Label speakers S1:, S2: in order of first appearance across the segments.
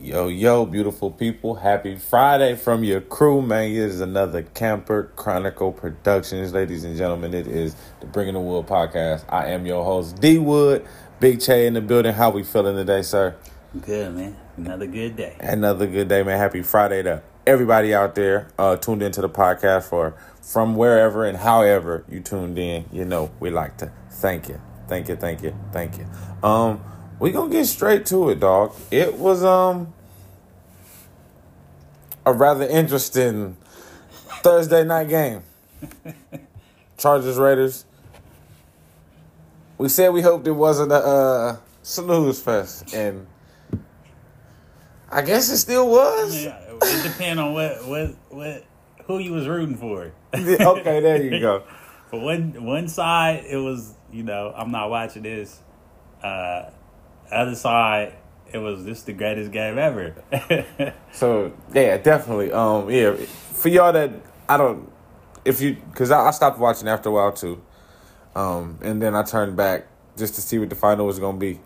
S1: Yo, yo, beautiful people. Happy Friday from your crew, man. It is another Camper Chronicle Productions. Ladies and gentlemen, it is the Bringing the Wood podcast. I am your host, D Wood. Big Che in the building. How we feeling today, sir?
S2: Good, man. Another good day.
S1: Another good day, man. Happy Friday to everybody out there uh, tuned into the podcast for from wherever and however you tuned in. You know, we like to thank you. Thank you, thank you, thank you. Um, we gonna get straight to it, dog. It was um a rather interesting Thursday night game. Chargers Raiders. We said we hoped it wasn't a uh, snooze fest, and I guess it still was.
S2: Yeah, it depends on what what what who you was rooting for.
S1: okay, there you go.
S2: For one one side, it was you know I'm not watching this. Uh, other side, it was just the greatest game ever.
S1: So yeah, definitely. Um, yeah, for y'all that I don't, if you, cause I, I stopped watching after a while too, um, and then I turned back just to see what the final was gonna be.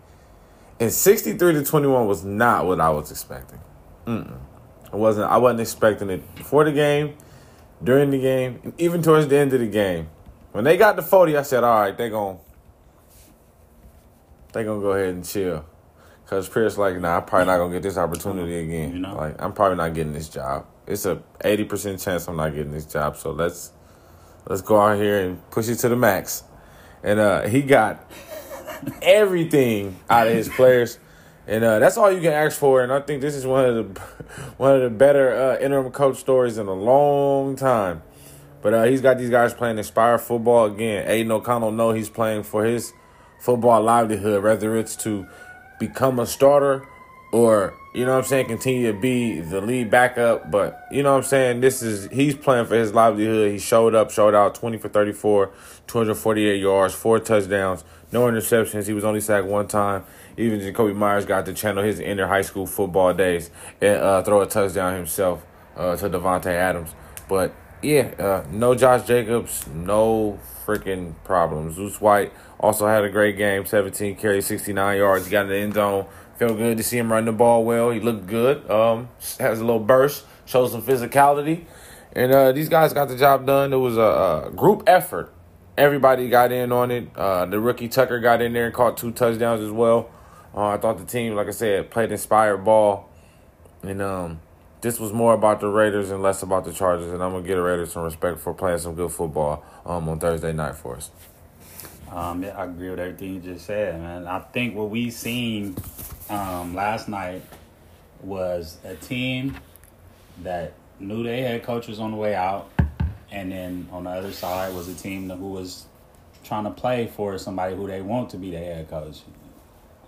S1: And sixty three to twenty one was not what I was expecting. Mm-mm. I wasn't. I wasn't expecting it before the game, during the game, and even towards the end of the game. When they got to forty, I said, "All right, they gon' they gonna go ahead and chill." Cause Pierce like, nah, I'm probably not gonna get this opportunity again.
S2: You know?
S1: Like, I'm probably not getting this job. It's a eighty percent chance I'm not getting this job. So let's let's go out here and push it to the max. And uh, he got everything out of his players, and uh, that's all you can ask for. And I think this is one of the one of the better uh, interim coach stories in a long time. But uh, he's got these guys playing inspired football again. Aidan O'Connell know he's playing for his football livelihood, whether it's to become a starter or you know what I'm saying, continue to be the lead backup. But you know what I'm saying, this is he's playing for his livelihood. He showed up, showed out 20 for 34, 248 yards, four touchdowns, no interceptions. He was only sacked one time. Even Jakobi Meyers got to channel his inner high school football days and uh, throw a touchdown himself uh, to Davante Adams. But yeah, uh, no Josh Jacobs, no freaking problems. Zeus White also had a great game, 17 carries, 69 yards. He got in the end zone. Felt good to see him run the ball well. He looked good. Um, has a little burst, shows some physicality, and uh, these guys got the job done. It was a, a group effort. Everybody got in on it. Uh, the rookie Tucker got in there and caught two touchdowns as well. Uh, I thought the team, like I said, played inspired ball, and um, this was more about the Raiders and less about the Chargers. And I'm gonna give the Raiders some respect for playing some good football um, on Thursday night for us.
S2: um, yeah, I agree with everything you just said, man. I think what we seen um, last night was a team that knew their head coach was on the way out, and then on the other side was a team who was trying to play for somebody who they want to be their head coach.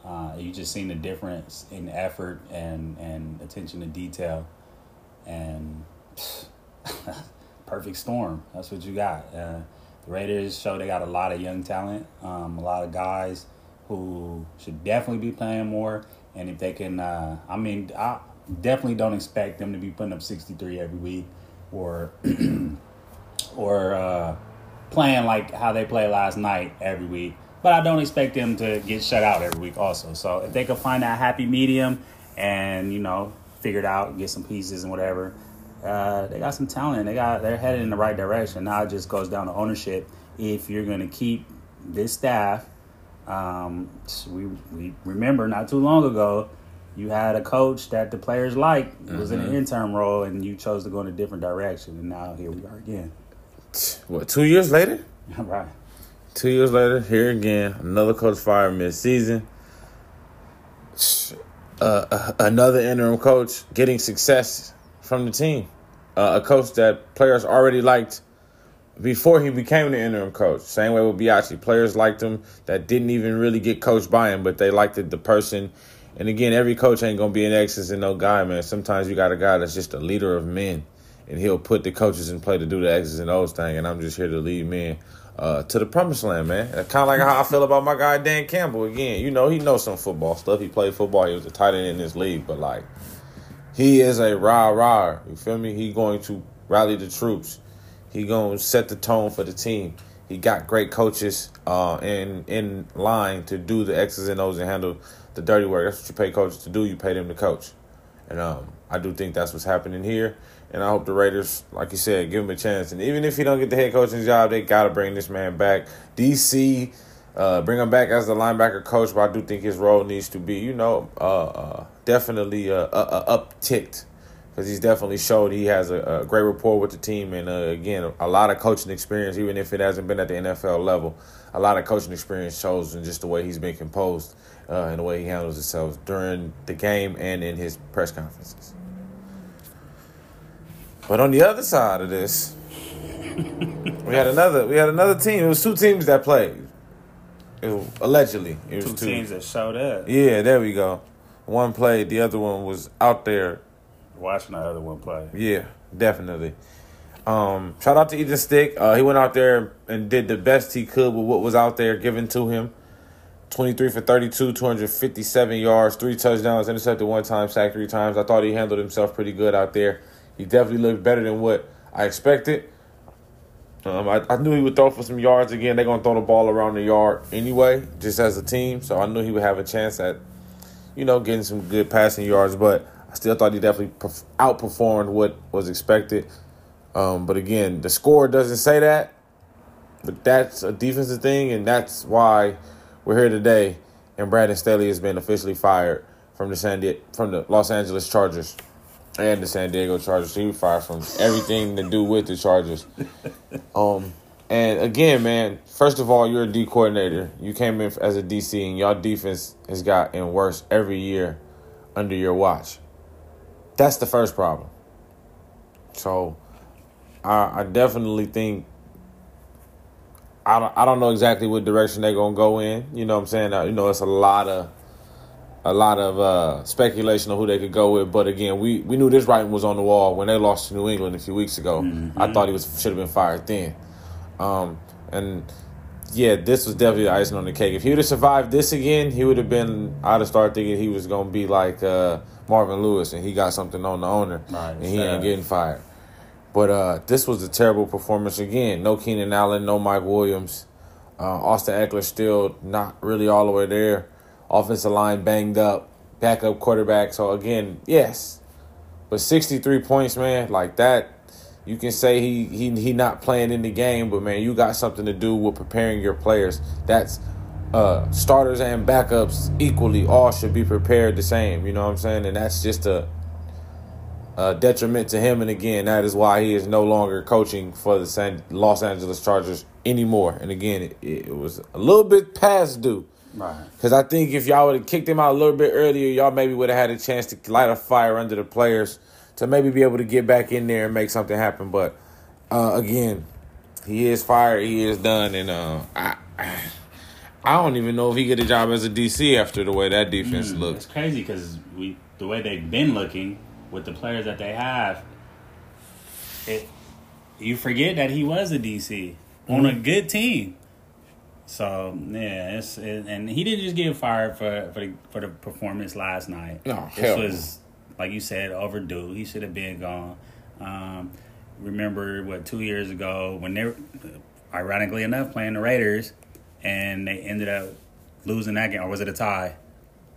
S2: Uh, you just seen the difference in effort and, and attention to detail, and perfect storm. That's what you got. Uh, the Raiders show they got a lot of young talent, um, a lot of guys who should definitely be playing more. And if they can, uh, I mean, I definitely don't expect them to be putting up 63 every week or or uh, playing like how they played last night every week. But I don't expect them to get shut out every week also. So if they can find that happy medium and, you know, figure it out, get some pieces and whatever, uh, they got some talent. They got they're headed in the right direction. Now it just goes down to ownership. If you're gonna keep this staff, um, we we remember not too long ago, you had a coach that the players liked was in an interim role, and you chose to go in a different direction, and now here we are again.
S1: What, two years later?
S2: right.
S1: Two years later, here again, another coach fired mid-season. Uh, another interim coach getting success from the team. Uh, a coach that players already liked before he became the interim coach. Same way with Bisaccia, Players liked him that didn't even really get coached by him, but they liked the, the person. And again, every coach ain't gonna be an X's and no guy, man. Sometimes you got a guy that's just a leader of men, and he'll put the coaches in play to do the X's and O's thing. And I'm just here to lead men uh, to the promised land, man. Kind of like how I feel about my guy Dan Campbell. Again, you know, he knows some football stuff. He played football. He was a tight end in this league, but like, he is a rah rah. You feel me? He going to rally the troops. He going to set the tone for the team. He got great coaches uh, in in line to do the X's and O's and handle the dirty work. That's what you pay coaches to do. You pay them to coach. And um, I do think that's what's happening here. And I hope the Raiders, like you said, give him a chance. And even if he don't get the head coaching job, they got to bring this man back. DC, uh, bring him back as the linebacker coach, but I do think his role needs to be, you know, uh, uh, definitely uh, uh, uh upticked because he's definitely showed he has a, a great rapport with the team and uh, again a lot of coaching experience even if it hasn't been at the NFL level a lot of coaching experience shows in just the way he's been composed and the way he handles himself during the game and in his press conferences but on the other side of this we had another we had another team it was two teams that played It was, allegedly it was
S2: two, two teams that showed up
S1: yeah there we go one played the other one was out there
S2: watching the other one play.
S1: Yeah, definitely. Um, shout out to Easton Stick. Uh, he went out there and did the best he could with what was out there given to him. 23 for 32, 257 yards, three touchdowns, intercepted one time, sacked three times. I thought he handled himself pretty good out there. He definitely looked better than what I expected. Um, I, I knew he would throw for some yards again. They're to throw the ball around the yard anyway, just as a team. So I knew he would have a chance at, you know, getting some good passing yards. But I still thought he definitely outperformed what was expected. Um, but again, the score doesn't say that. But that's a defensive thing, and that's why we're here today. And Brandon Staley has been officially fired from the San Di- from the Los Angeles Chargers and the San Diego Chargers. He was fired from everything to do with the Chargers. Um, and again, man, first of all, you're a D coordinator. You came in as a DC, and your defense has gotten worse every year under your watch. That's the first problem. So, I, I definitely think I don't I don't know exactly what direction they're gonna go in. You know what I'm saying? Uh, you know, it's a lot of a lot of uh, speculation on who they could go with. But again, we, we knew this writing was on the wall when they lost to New England a few weeks ago. Mm-hmm. I thought he was should have been fired then. Um, and yeah, this was definitely icing on the cake. If he would have survived this again, he would have been. I'd have started thinking he was gonna be like. Uh, Marvin Lewis and he got something on the owner right, and he ain't getting fired. But uh, this was a terrible performance again. No Keenan Allen, no Mike Williams. Uh, Austin Ekeler still not really all the way there. Offensive line banged up. Backup quarterback. So again, yes. But 63 points, man, like that, you can say he he he not playing in the game, but man, you got something to do with preparing your players. That's uh, starters and backups equally all should be prepared the same. You know what I'm saying? And that's just a, a detriment to him. And again, that is why he is no longer coaching for the San, Los Angeles Chargers anymore. And again, it, it was a little bit past due. Right. Because I think if y'all would have kicked him out a little bit earlier, y'all maybe would have had a chance to light a fire under the players to maybe be able to get back in there and make something happen. But uh, again, he is fired. He is done. And uh, I, I I don't even know if he get a job as a DC after the way that defense mm, looks.
S2: It's crazy because we the way they've been looking with the players that they have. It you forget that he was a DC mm-hmm. on a mm-hmm. good team. So yeah, it's it, and he didn't just get fired for for the, for the performance last night.
S1: No,
S2: this hell. was like you said overdue. He should have been gone. Um, remember what two years ago when they, were, ironically enough, playing the Raiders and they ended up losing that game, or was it a tie?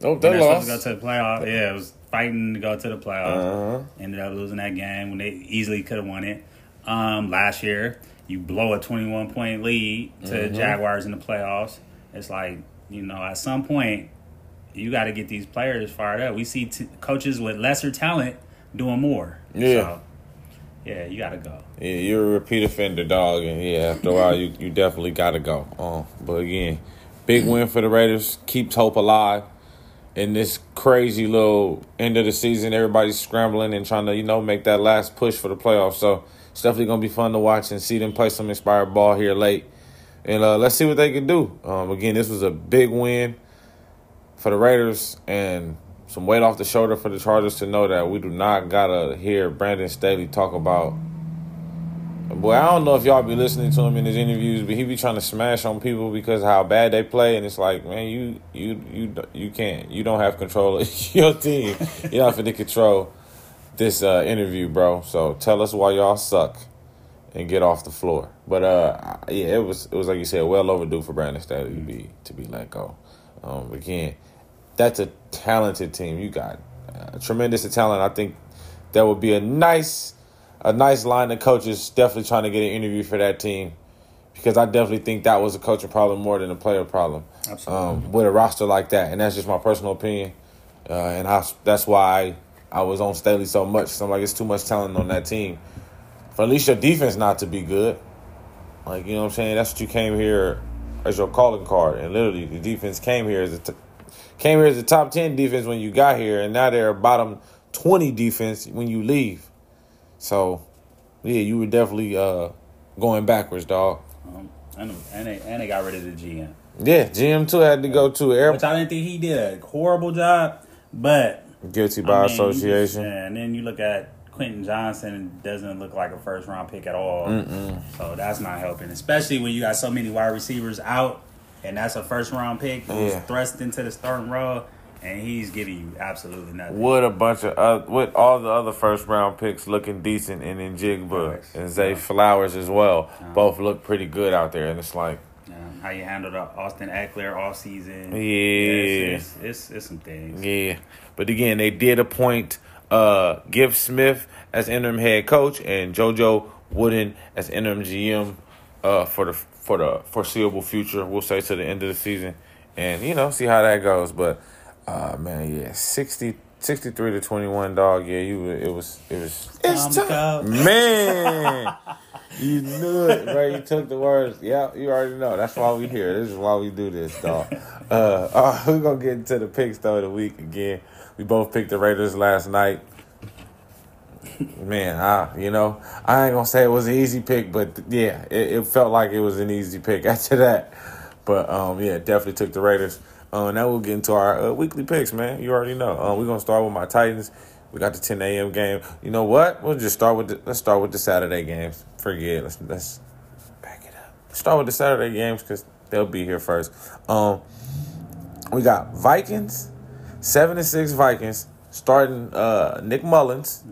S1: Oh, they lost.
S2: to go to the playoff. Yeah, it was fighting to go to the playoffs. Uh-huh. Ended up losing that game when they easily could have won it. Um, last year, you blow a twenty-one point lead to mm-hmm. Jaguars in the playoffs. It's like you know, at some point, you got to get these players fired up. We see t- coaches with lesser talent doing more.
S1: Yeah. So,
S2: yeah, you gotta go.
S1: Yeah, you're a repeat offender, dog, and yeah, after a while, you, you definitely gotta go. Um, but again, big win for the Raiders. Keeps hope alive in this crazy little end of the season. Everybody's scrambling and trying to you know make that last push for the playoffs. So it's definitely gonna be fun to watch and see them play some inspired ball here late. And uh, let's see what they can do. Um, again, this was a big win for the Raiders, and some weight off the shoulder for the Chargers to know that we do not gotta hear Brandon Staley talk about. Boy, I don't know if y'all be listening to him in his interviews, but he be trying to smash on people because how bad they play, and it's like, man, you you you you can't, you don't have control of your team. You're not to control this uh, interview, bro. So tell us why y'all suck and get off the floor. But uh, yeah, it was it was like you said, well overdue for Brandon Staley to be to be let go. Um, again that's a talented team. You got a tremendous talent. I think that would be a nice, a nice line of coaches definitely trying to get an interview for that team, because I definitely think that was a coaching problem more than a player problem.
S2: Absolutely.
S1: Um, with a roster like that, and that's just my personal opinion, uh, and I, that's why I, was on Staley so much. So I'm like, it's too much talent on that team. For at least your defense not to be good, like you know what I'm saying. That's what you came here as your calling card, and literally the defense came here as a t- came here as a top ten defense when you got here, and now they're a bottom twenty defense when you leave. So, yeah, you were definitely uh, going backwards, dog.
S2: Um, and, and, they, and they got rid of the GM.
S1: Yeah, GM too had to go to air.
S2: Which I didn't think he did a horrible job, but
S1: guilty by
S2: I mean,
S1: association.
S2: yeah, and then you look at Quentin Johnston doesn't look like a first round pick at all.
S1: Mm-mm.
S2: So that's not helping, especially when you got so many wide receivers out, and that's a first round pick who's
S1: Yeah.
S2: thrust into the starting role, and he's giving you absolutely nothing.
S1: With a bunch of uh, with all the other first round picks looking decent, and then Jigba
S2: Facts.
S1: and Zay
S2: Yeah.
S1: Flowers as well,
S2: Yeah.
S1: both look pretty good out there. And it's like,
S2: how you handled Austin Ekeler off season?
S1: Yeah.
S2: it's, it's, it's, it's some things.
S1: yeah. But again, they did appoint uh, Giff Smith as interim head coach and JoJo Wooden as interim GM uh, for the for the foreseeable future. We'll say to the end of the season, and you know, see how that goes. But uh, man, yeah, 60, 63 to twenty one, dog. Yeah, you. It was. It was.
S2: Time to.
S1: Man, you knew it, bro. You took the words. Yeah, you already know. That's why we here. This is why we do this, dog. Uh, uh, we're gonna get into the picks though of the week again. We both picked the Raiders last night. Man, I you know I ain't gonna say it was an easy pick, but yeah, it, it felt like it was an easy pick after that. But um, yeah, definitely took the Raiders. Uh, now we'll get into our uh, weekly picks, man. You already know. Uh, we're gonna start with my Titans. We got the 10 a.m. game. You know what? We'll just start with the, let's start with the Saturday games. Forget. Let's let's back it up. Start with the Saturday games because they'll be here first. Um, we got Vikings, seven and six Vikings starting uh Nick Mullens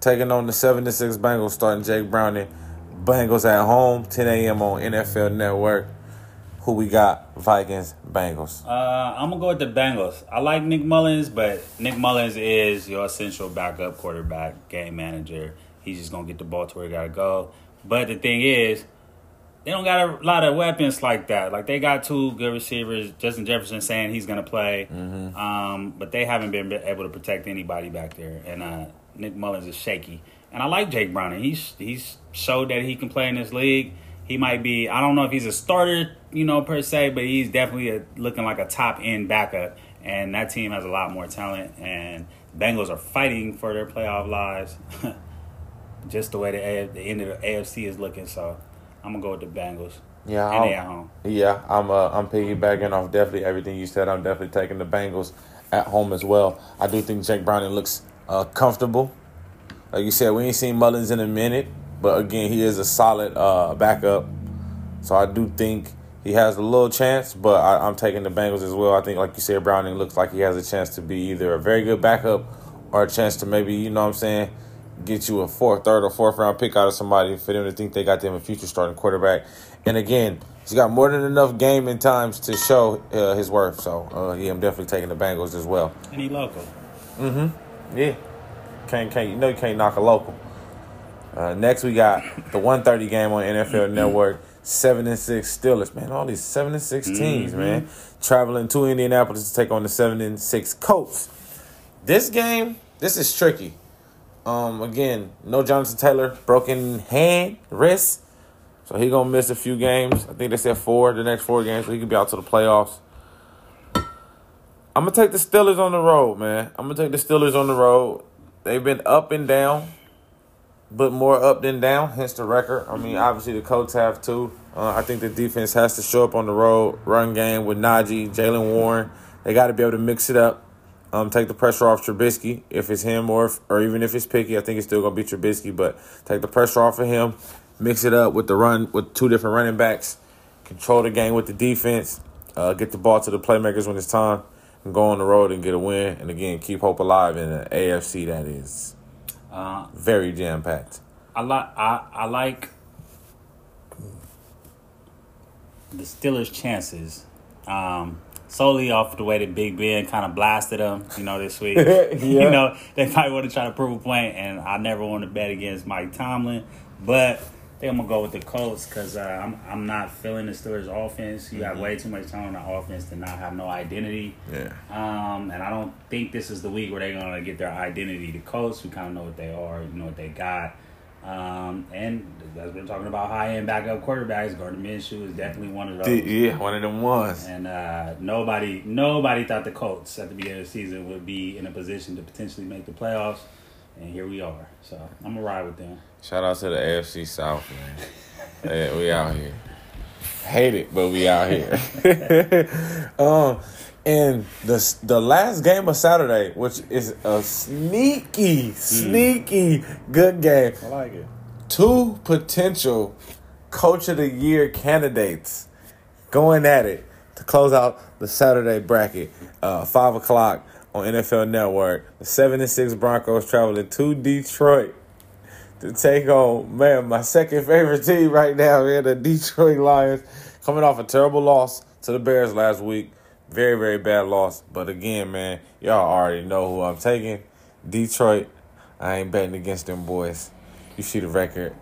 S1: taking on the seven to six Bengals starting Jake Browning. Bengals at home, 10 a.m. on NFL Network. Who we got? Vikings, Bengals.
S2: Uh, I'm gonna go with the Bengals. I like Nick Mullens, but Nick Mullens is your essential backup quarterback, game manager. He's just gonna get the ball to where he gotta go. But the thing is, they don't got a lot of weapons like that. Like they got two good receivers. Justin Jefferson saying he's gonna play, um, but they haven't been able to protect anybody back there. And uh, Nick Mullens is shaky. And I like Jake Browning. He's he's showed that he can play in this league. He might be. I don't know if he's a starter, you know, per se, but he's definitely a, looking like a top end backup. And that team has a lot more talent. And Bengals are fighting for their playoff lives. Just the way the, A- the end of the AFC is looking. So I'm gonna go with the Bengals.
S1: Yeah,
S2: home.
S1: Yeah, I'm uh, I'm piggybacking off definitely everything you said. I'm definitely taking the Bengals at home as well. I do think Jake Browning looks uh, comfortable. Like you said, we ain't seen Mullens in a minute, but again, he is a solid uh, backup. So I do think he has a little chance, but I, I'm taking the Bengals as well. I think, like you said, Browning looks like he has a chance to be either a very good backup or a chance to maybe, you know what I'm saying, get you a fourth, third, or fourth round pick out of somebody for them to think they got them a future starting quarterback. And again, he's got more than enough game and times to show uh, his worth. So uh, yeah, I'm definitely taking the Bengals as well.
S2: And he local. Mm-hmm.
S1: Yeah, can't can't you know you can't knock a local. Uh, next we got the 130 game on NFL Network. Seven and six Steelers, man. All these seven and 6 teams, man, traveling to Indianapolis to take on the seven and six Colts. This game, this is tricky. Um, again, no Jonathan Taylor, broken hand, wrist, so he gonna miss a few games. I think they said four, the next four games, so he could be out to the playoffs. I'm gonna take the Steelers on the road, man. I'm gonna take the Steelers on the road. They've been up and down, but more up than down. Hence the record. I mean, obviously the Colts have too. Uh, I think the defense has to show up on the road, run game with Najee, Jaylen Warren. They got to be able to mix it up. Um, take the pressure off Trubisky if it's him or if, or even if it's Pickett. I think it's still gonna be Trubisky, but take the pressure off of him. Mix it up with the run with two different running backs. Control the game with the defense. Uh, get the ball to the playmakers when it's time, and go on the road and get a win. And again, keep hope alive in an AFC that is
S2: Uh,
S1: very jam packed.
S2: I like I, I like the Steelers' chances. Um, solely off the way that Big Ben kind of blasted them, you know, this week. You know, they probably want to try to prove a point, and I never want to bet against Mike Tomlin, but think I'm gonna go with the Colts because uh, I'm I'm not feeling the Steelers' offense. You got way too much time on the offense to not have no identity.
S1: Yeah.
S2: Um, and I don't think this is the week where they're gonna get their identity. The Colts, we kind of know what they are, you know what they got. Um, and as we're talking about high end backup quarterbacks, Gardner Minshew is definitely one of those.
S1: Yeah, one of them ones.
S2: And uh, nobody, nobody thought the Colts at the beginning of the season would be in a position to potentially make the playoffs, and here we are. So I'm gonna ride with them.
S1: Shout out to the AFC South, man. yeah, we out here. Hate it, but we out here. um, and the the last game of Saturday, which is a sneaky, sneaky good game.
S2: I like it.
S1: Two potential coach of the year candidates going at it to close out the Saturday bracket. Uh, five o'clock on NFL Network. The seven and six Broncos traveling to Detroit to take on man my second favorite team right now, man, the Detroit Lions, coming off a terrible loss to the Bears last week. Very very bad loss, but again, man, y'all already know who I'm taking. Detroit. I ain't betting against them boys. You see the record.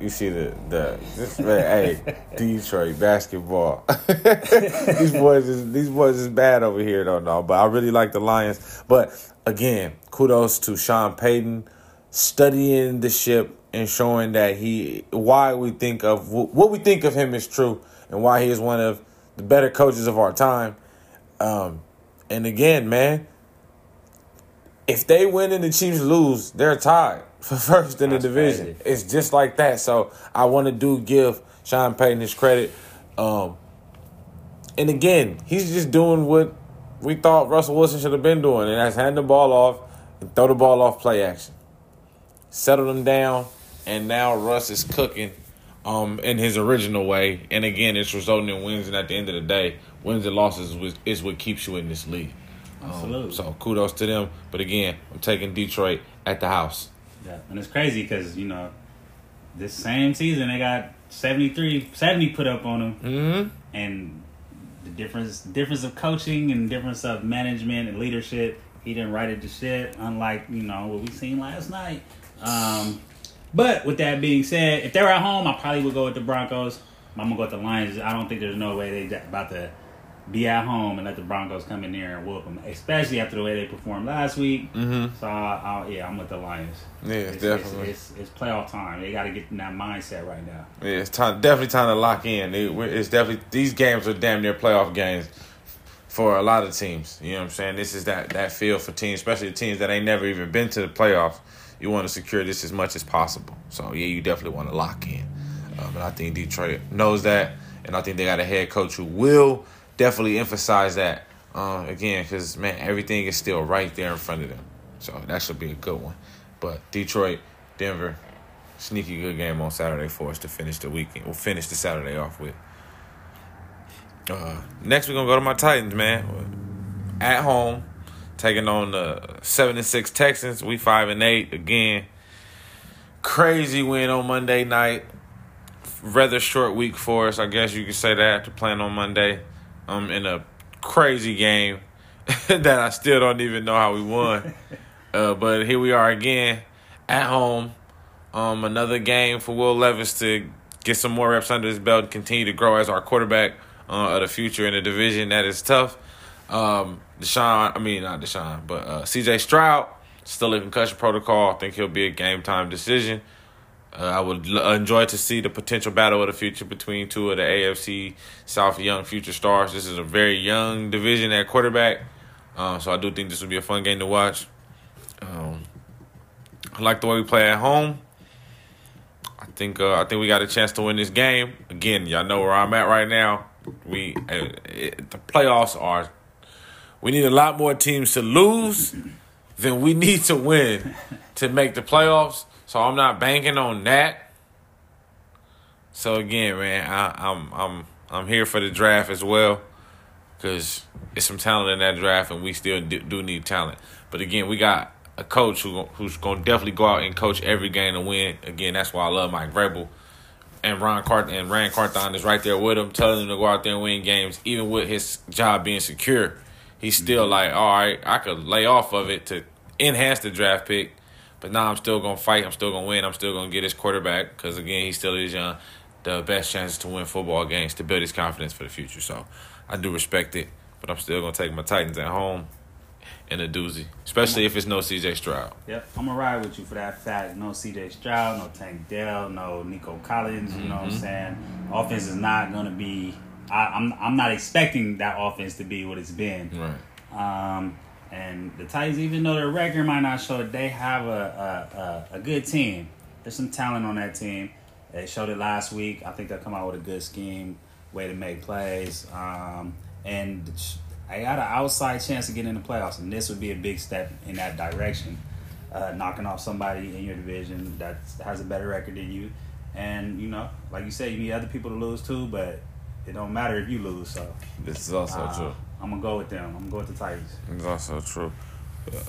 S1: You see the the this man, hey Detroit basketball. these boys is these boys is bad over here though, no. But I really like the Lions. But again, kudos to Sean Payton studying the ship and showing that he why we think of what we think of him is true and why he is one of the better coaches of our time. Um, and again, man, if they win and the Chiefs lose, they're tied for first in
S2: That's
S1: the division.
S2: crazy.
S1: It's just like that. So I want to do give Sean Payton his credit. Um, and again, he's just doing what we thought Russell Wilson should have been doing, and that's hand the ball off and throw the ball off play action. Settle them down, and now Russ is cooking um, in his original way. And again, it's resulting in wins. And at the end of the day, wins and losses is, is what keeps you in this league. Um,
S2: Absolutely.
S1: so kudos to them. But again, I'm taking Detroit at the house.
S2: Yeah, and it's crazy because you know, this same season they got 73, 70 put up on them,
S1: Mm-hmm.
S2: and the difference difference of coaching and difference of management and leadership. He didn't write it to shit, unlike you know what we seen last night. Um, but with that being said, if they were at home, I probably would go with the Broncos. I'm gonna go with the Lions. I don't think there's no way they about to be at home and let the Broncos come in there and whoop them, especially after the way they performed last week.
S1: Mm-hmm.
S2: So I, I, yeah, I'm with the Lions.
S1: Yeah,
S2: It's,
S1: definitely.
S2: It's, it's, it's playoff time. They got to get in that mindset right now.
S1: Yeah, it's time, definitely time to lock in. It- it's definitely these games are damn near playoff games for a lot of teams. You know what I'm saying? This is that that feel for teams, especially the teams that ain't never even been to the playoffs. You want to secure this as much as possible. So yeah, you definitely want to lock in. Uh, but I think Detroit knows that, and I think they got a head coach who will definitely emphasize that uh, again, because man, everything is still right there in front of them. So that should be a good one. But Detroit, Denver, sneaky good game on Saturday for us to finish the weekend. We'll finish the Saturday off with. Uh, next, we're gonna go to my Titans, man. At home, taking on the seven and six Texans. We five and eight again. Crazy win on Monday night. Rather short week for us, I guess you could say that To plan on Monday. Um, in a crazy game that I still don't even know how we won. uh, but here we are again at home. Um, another game for Will Levis to get some more reps under his belt and continue to grow as our quarterback uh, of the future in a division that is tough. Um, Deshaun, I mean not Deshaun, but uh, C.J. Stroud still in concussion protocol. I think he'll be a game time decision. Uh, I would l- enjoy to see the potential battle of the future between two of the AFC South young future stars. This is a very young division at quarterback, uh, so I do think this will be a fun game to watch. Um, I like the way we play at home. I think uh, I think we got a chance to win this game. Again, y'all know where I'm at right now. We uh, it, the playoffs are. We need a lot more teams to lose than we need to win to make the playoffs. So I'm not banking on that. So again, man, I, I'm I'm I'm here for the draft as well, because it's some talent in that draft, and we still do, do need talent. But again, we got a coach who who's gonna definitely go out and coach every game to win. Again, that's why I love Mike Vrabel. and Ron Cart and Ran Carthon is right there with him, telling him to go out there and win games, even with his job being secure. He's still
S2: Mm-hmm.
S1: like, all right, I could lay off of it to enhance the draft pick, but now I'm still gonna fight. I'm still gonna win. I'm still gonna get his quarterback because again, he still is young. The best chances to win football games to build his confidence for the future. So I do respect it, but I'm still gonna take my Titans at home in a doozy, especially if it's no CJ Stroud.
S2: Yep, I'm gonna ride with you for that fact. No CJ Stroud, no Tank Dell, no Nico Collins. You know what I'm saying? Offense is not gonna be. I, I'm I'm not expecting that offense to be what it's been.
S1: Right.
S2: Um, and the Titans, even though their record might not show it, they have a, a, a, a good team. There's some talent on that team. They showed it last week. I think they'll come out with a good scheme, way to make plays. Um, and I got an outside chance to get in the playoffs, and this would be a big step in that direction. Uh, knocking off somebody in your division that has a better record than you. And, you know, like you said, you need other people to lose too, but it don't matter if you lose. So
S1: This is also
S2: uh,
S1: true.
S2: I'm to go with them. I'm to go with the Titans.
S1: It's also true.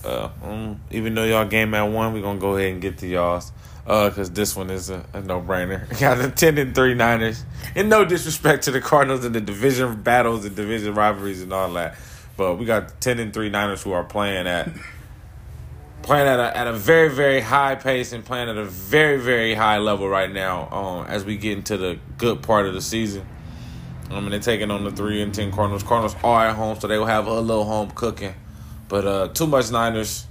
S1: Uh, um, even though y'all game at one, we're gonna go ahead and get to y'all's. Uh, cause this one is a, a no brainer. Got the ten and three Niners. And no disrespect to the Cardinals and the division battles and division rivalries and all that. But we got ten and three Niners who are playing at playing at a, at a very very high pace and playing at a very very high level right now. Um, as we get into the good part of the season. I mean, they're taking on the three and ten Cardinals. Cardinals are at home, so they will have a little home cooking. But uh, too much Niners,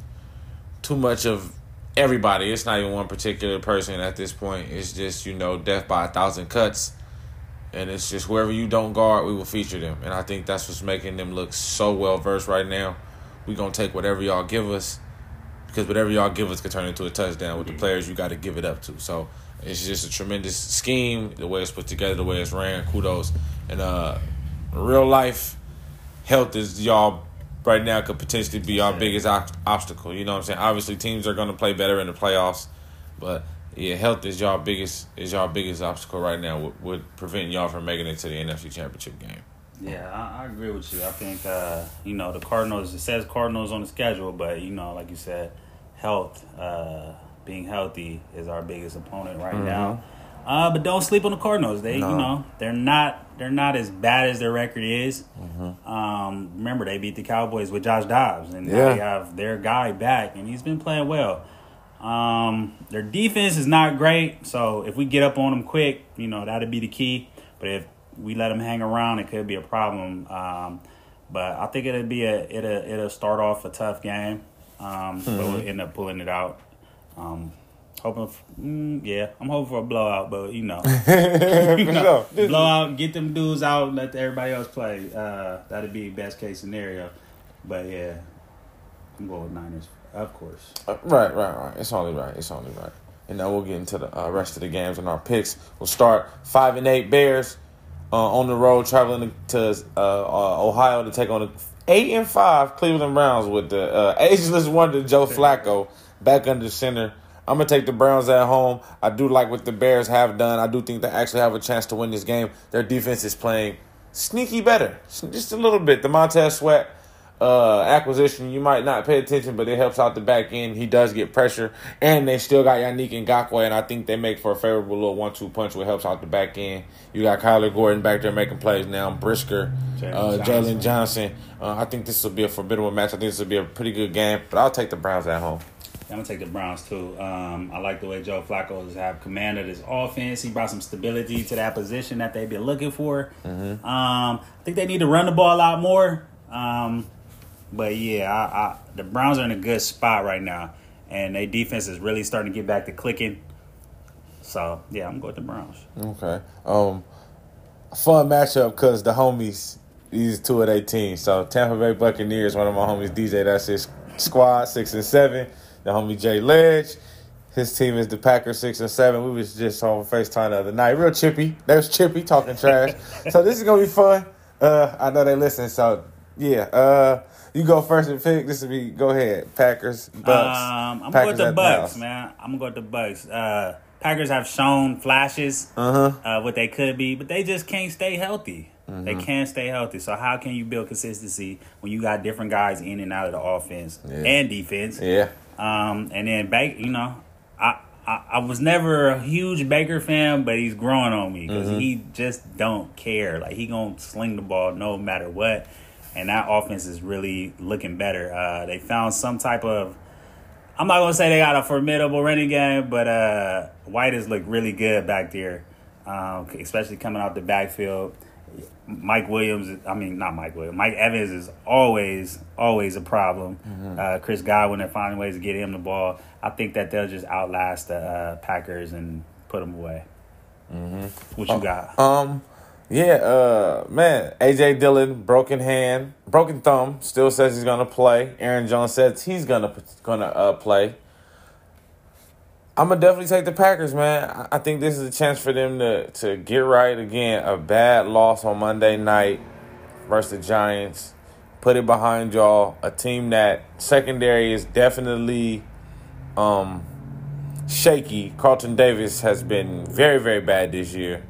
S1: too much of everybody. It's not even one particular person at this point. It's just you know death by a thousand cuts, and it's just wherever you don't guard, we will feature them. And I think that's what's making them look so well versed right now. We gonna take whatever y'all give us, because whatever y'all give us can turn into a touchdown with the players you got to give it up to. So it's just a tremendous scheme, the way it's put together, the way it's ran. Kudos. And uh, real life health is y'all right now could potentially be our biggest ob- obstacle. You know what I'm saying? Obviously, teams are going to play better in the playoffs, but yeah, health is y'all biggest is y'all biggest obstacle right now. Would, would prevent y'all from making it to the NFC Championship game.
S2: Yeah, I, I agree with you. I think uh, you know the Cardinals. It says Cardinals on the schedule, but you know, like you said, health, uh, being healthy is our biggest opponent right now. Uh, but don't sleep on the Cardinals. They,
S1: No.
S2: you know, they're not they're not as bad as their record is.
S1: Mm-hmm.
S2: Um, remember, they beat the Cowboys with Josh Dobbs, and now
S1: Yeah.
S2: they have their guy back, and he's been playing well. Um, their defense is not great, so if we get up on them quick, you know that'd be the key. But if we let them hang around, it could be a problem. Um, but I think it'll be a it'll it'll start off a tough game, um, but we'll end up pulling it out. Um, hoping, f mm, yeah, I'm hoping for a blowout, but you know, you know, blowout, get them dudes out, let everybody else play. Uh, that'd be best case scenario. But yeah, I'm going with Niners, of course.
S1: Uh, right, right, right. It's only right. It's only right. And now we'll get into the uh, rest of the games and our picks. We'll start five and eight Bears uh, on the road traveling to uh, uh, Ohio to take on the eight and five Cleveland Browns with the uh, ageless wonder Joe Flacco back under center. I'm gonna take the Browns at home. I do like what the Bears have done. I do think they actually have a chance to win this game. Their defense is playing sneaky better, just a little bit. The Montez Sweat uh, acquisition, you might not pay attention, but it helps out the back end. He does get pressure, and they still got Yannick Ngakoue, and I think they make for a favorable little one-two punch, which helps out the back end. You got Kyler Gordon back there making plays now, Brisker,
S2: Jaylon
S1: uh,
S2: Johnson.
S1: Jaylon Johnson. Uh, I think this will be a formidable match. I think this will be a pretty good game, but I'll take the Browns at home.
S2: I'm gonna take the Browns too. Um, I like the way Joe Flacco has have command of his offense. He brought some stability to that position that they've been looking for. Um, I think they need to run the ball a lot more. Um, but yeah, I, I, the Browns are in a good spot right now, and their defense is really starting to get back to clicking. So yeah, I'm going with the Browns.
S1: Okay. Um, fun matchup because the homies, these two of their teams. So Tampa Bay Buccaneers, one of my homies, DJ, that's his squad, six and seven. The homie Jay Ledge, his team is the Packers, six and seven. We was just on FaceTime the other night. Real chippy. There's Chippy talking trash. so this is gonna be fun. Uh, I know they listen. So yeah. Uh, you go first and pick. This will be. Go ahead. Packers. Bucks.
S2: Um, I'm going
S1: Packers
S2: with the Bucks,
S1: house.
S2: man. I'm going with the Bucks. Uh, Packers have shown flashes
S1: Uh-huh.
S2: uh, what they could be, but they just can't stay healthy. They
S1: Mm-hmm.
S2: can't stay healthy. So how can you build consistency when you got different guys in and out of the offense
S1: Yeah.
S2: and defense?
S1: Yeah.
S2: Um, and then back, you know, I I, I was never a huge Baker fan, but he's growing on me because
S1: Mm-hmm.
S2: he just don't care. Like he gonna sling the ball no matter what, and that offense is really looking better. Uh, they found some type of. I'm not gonna say they got a formidable running game, but uh, White has looked really good back there, um, especially coming out the backfield. Mike Williams, I mean not Mike Williams. Mike Evans is always always a problem. Uh, Chris Godwin, they're finding ways to get him the ball. I think that they'll just outlast the uh, Packers and put them away. What you got?
S1: Um, yeah, uh, man, AJ Dillon, broken hand, broken thumb, still says he's gonna play. Aaron Jones says he's gonna gonna uh, play. I'm gonna definitely take the Packers, man. I- think this is a chance for them to to get right again. A bad loss on Monday night versus the Giants. Put it behind y'all. A team that secondary is definitely um shaky. Carlton Davis has been very, very bad this year.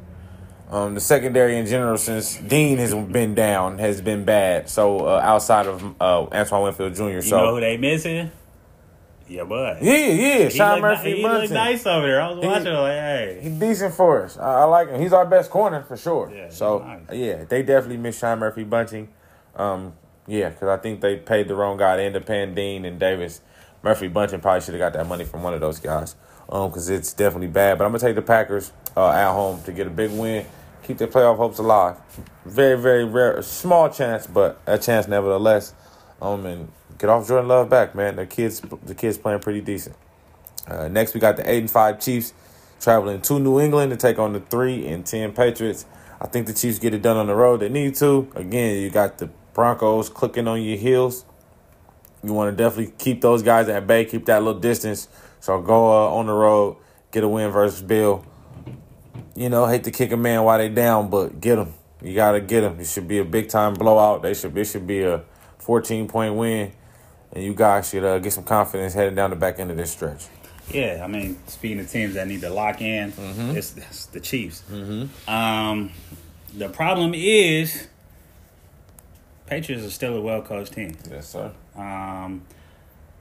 S1: Um, the secondary in general, since Dean has been down, has been bad. So uh, outside of uh, Antoine Winfield Jr.
S2: You
S1: So
S2: know who they missing? Yeah, but
S1: yeah, yeah,
S2: he
S1: Sean Murphy
S2: He look
S1: Bunting.
S2: nice over there. I was
S1: He-
S2: watching. like, hey,
S1: He's decent for us. I, I like him. He's our best corner for sure.
S2: Yeah,
S1: so
S2: nice.
S1: yeah, they definitely miss Sean Murphy Bunting. Um, yeah, because I think they paid the wrong guy. They ended up paying Dean and Davis. Murphy Bunting probably should have got that money from one of those guys. Um, because it's definitely bad. But I'm gonna take the Packers uh, at home to get a big win, keep their playoff hopes alive. Very, very rare, small chance, but a chance nevertheless. Um, and get off Jordan Love back, man. The kids, the kids playing pretty decent. Uh, next, we got the eight and five Chiefs traveling to New England to take on the three and ten Patriots. I think the Chiefs get it done on the road. They need to. Again, you got the Broncos clicking on your heels. You want to definitely keep those guys at bay, keep that little distance. So go uh, on the road, get a win versus Bill. You know, hate to kick a man while they down, but get them. You gotta get them. It should be a big time blowout. They should. It should be a 14 point win, and you guys should uh, get some confidence heading down the back end of this stretch.
S2: Yeah, I mean, speaking of teams that need to lock in,
S1: Mm-hmm.
S2: it's, it's the Chiefs. Um, the problem is, Patriots are still a well coached team.
S1: Yes, sir.
S2: Um,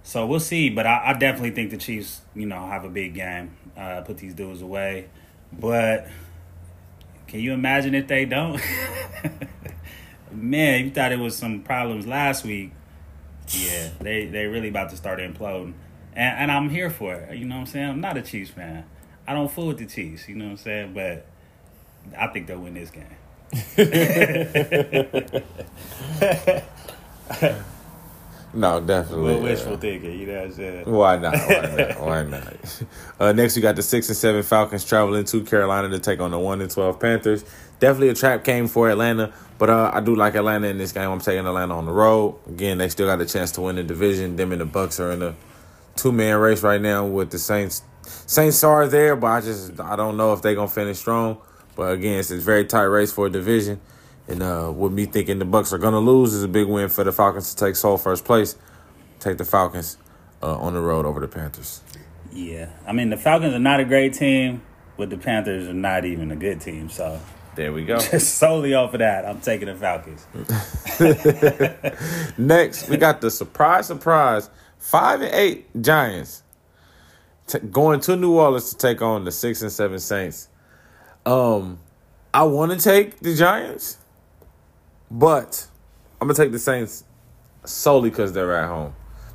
S2: so we'll see, but I, I definitely think the Chiefs, you know, have a big game. Uh, put these dudes away, but can you imagine if they don't? Man, you thought it was some problems last week. Yeah, they they really about to start imploding, and and I'm here for it. You know what I'm saying? I'm not a Chiefs fan. I don't fool with the Chiefs. You know what I'm saying? But I think they'll win this game.
S1: No, definitely.
S2: Well,
S1: uh,
S2: wishful thinking. You know what I'm saying?
S1: Why not? Why not? Why not? Uh, next, we got the six and seven Falcons traveling to Carolina to take on the one and twelve Panthers. Definitely a trap game for Atlanta, but uh, I do like Atlanta in this game. I'm taking Atlanta on the road. Again, they still got a chance to win the division. Them and the Bucks are in a two man race right now with the Saints. Saints are there, but I just I don't know if they're gonna finish strong. But again, it's a very tight race for a division. And uh, with me thinking the Bucks are gonna lose is a big win for the Falcons to take sole first place. Take the Falcons uh, on the road over the Panthers.
S2: Yeah, I mean the Falcons are not a great team, but the Panthers are not even a good team. So
S1: There we go.
S2: just solely off of that, I'm taking the Falcons.
S1: Next, we got the surprise, surprise, five and eight Giants t- going to New Orleans to take on the six and seven Saints. Um, I want to take the Giants, but I'm gonna take the Saints solely because they're at home.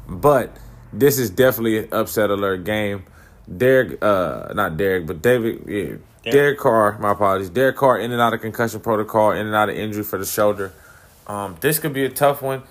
S1: But this is definitely an upset alert game. Derek, uh, not Derek, but David, yeah, Derek Carr. My apologies. Derek Carr in and out of concussion protocol, in and out of injury for the shoulder. Um, this could be a tough one.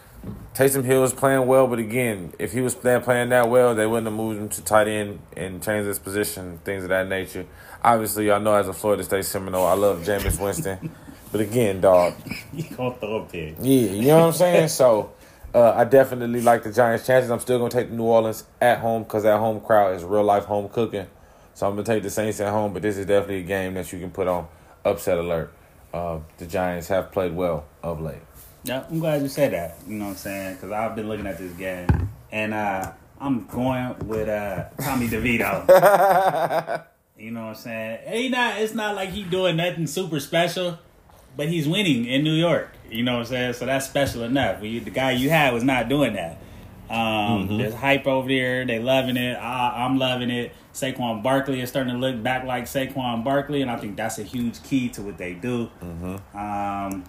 S1: Taysom Hill is playing well, but again, if he was playing, playing that well, they wouldn't have moved him to tight end and changed his position, things of that nature. Obviously, y'all know as a Florida State Seminole, I love Jameis Winston. but again, dog,
S2: you gonna throw a pig?
S1: yeah, you know what I'm saying? So uh, I definitely like the Giants' chances. I'm still going to take the New Orleans at home because that home crowd is real life home cooking. So I'm going to take the Saints at home, but this is definitely a game that you can put on upset alert. Uh, the Giants have played well of late.
S2: Yeah, I'm glad you said that. You know what I'm saying? Because I've been looking at this game, and uh, I'm going with uh, Tommy DeVito. you know what I'm saying? He not. It's not like he doing nothing super special, but he's winning in New York. You know what I'm saying? So that's special enough. The guy you had was not doing that. Um,
S1: Mm-hmm.
S2: There's hype over there. They loving it. I, I'm loving it. Saquon Barkley is starting to look back like Saquon Barkley, and I think that's a huge key to what they do.
S1: Mm-hmm.
S2: Um,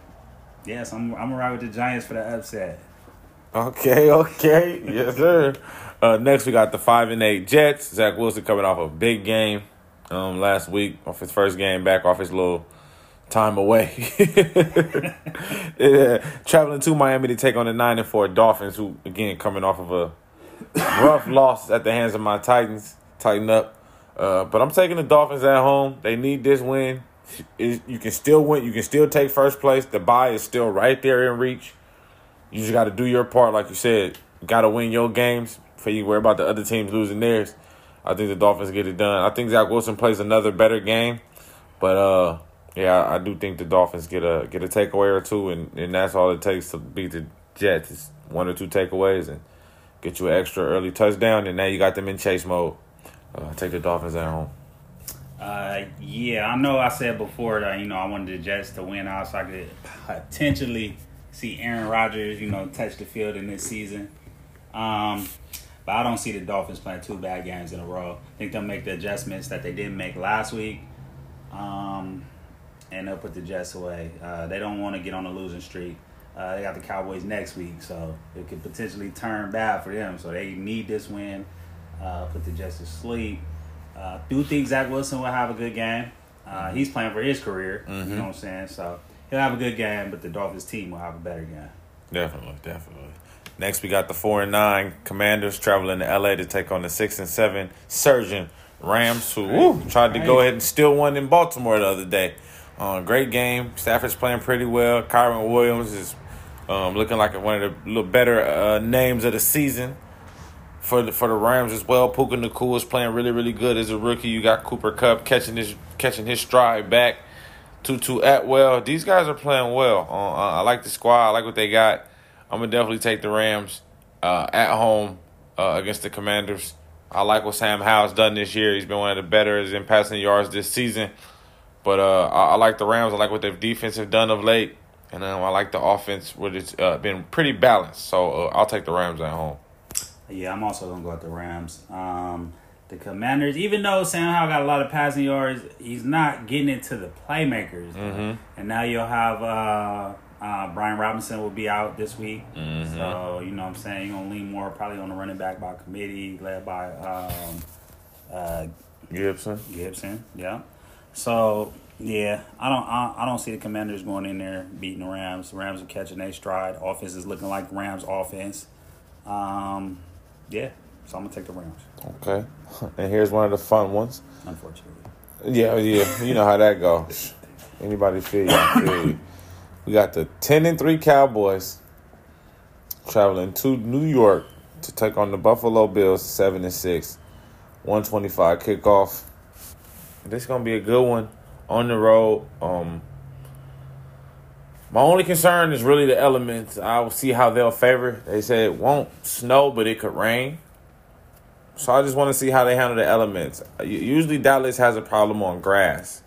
S2: yes, I'm I'm right with the Giants for the upset.
S1: Okay, okay, yes sir. Uh, next we got the five and eight Jets. Zach Wilson coming off a big game um, last week, off his first game back, off his little time away. yeah, traveling to Miami to take on the nine and four Dolphins, who again coming off of a rough loss at the hands of my Titans. Tighten up, uh, but I'm taking the Dolphins at home. They need this win. Is- You can still win. You can still take first place. The bye is still right there in reach. You just got to do your part, like you said. Got to win your games for you. Worry about the other teams losing theirs. I think the Dolphins get it done. I think Zach Wilson plays another better game, but uh, yeah, I do think the Dolphins get a get a takeaway or two, and, and that's all it takes to beat the Jets. Is one or two takeaways and get you an extra early touchdown, and now you got them in chase mode. Uh, take the Dolphins at home.
S2: Uh, yeah, I know I said before that you know I wanted the Jets to win out so I could potentially see Aaron Rodgers you know touch the field in this season. Um, but I don't see the Dolphins playing two bad games in a row. I think they'll make the adjustments that they didn't make last week, um, and they'll put the Jets away. Uh, they don't want to get on a losing streak. Uh, they got the Cowboys next week, so it could potentially turn bad for them. So they need this win. Uh, put the Jets to sleep. Uh, do think Zach Wilson will have a good game. Uh, he's playing for his career. You know what I'm saying? So he'll have a good game, but the Dolphins team will have a better game.
S1: Definitely, definitely. Next, we got the four and nine Commanders traveling to LA to take on the six and seven Surgeon Rams, who woo, tried to go ahead and steal one in Baltimore the other day. Uh, great game. Stafford's playing pretty well. Kyren Williams is um, looking like one of the little better uh, names of the season for the for the Rams as well. Puka Nacua is playing really really good as a rookie. You got Cooper Kupp catching his catching his stride back. Tutu Atwell. These guys are playing well. Uh, I like the squad. I like what they got. I'm gonna definitely take the Rams uh, at home uh, against the Commanders. I like what Sam Howell's done this year. He's been one of the better in passing yards this season. But uh, I, I like the Rams. I like what their defense have done of late, and um, I like the offense, which has uh, been pretty balanced. So uh, I'll take the Rams at home.
S2: Yeah, I'm also gonna go with the Rams. Um, the Commanders, even though Sam Howell got a lot of passing yards, he's not getting into the playmakers.
S1: Mhm.
S2: And now you'll have uh, uh, Brian Robinson will be out this week,
S1: Mhm.
S2: so you know what I'm saying you're gonna lean more probably on the running back by committee led by um, uh,
S1: Gibson.
S2: Gibson. Yeah. So yeah, I don't I, I don't see the Commanders going in there beating the Rams. The Rams are catching their stride. Offense is looking like Rams offense. Um, yeah. So I'm gonna take the Rams.
S1: Okay. And here's one of the fun ones.
S2: Unfortunately.
S1: Yeah, yeah. You know how that goes. Anybody feel you? I feel you. We got the ten and three Cowboys traveling to New York to take on the Buffalo Bills, seven and six, one twenty five kickoff. This is gonna be a good one on the road. Um, my only concern is really the elements. I will see how they'll favor. They said it won't snow, but it could rain. So I just want to see how they handle the elements. Usually Dallas has a problem on grass.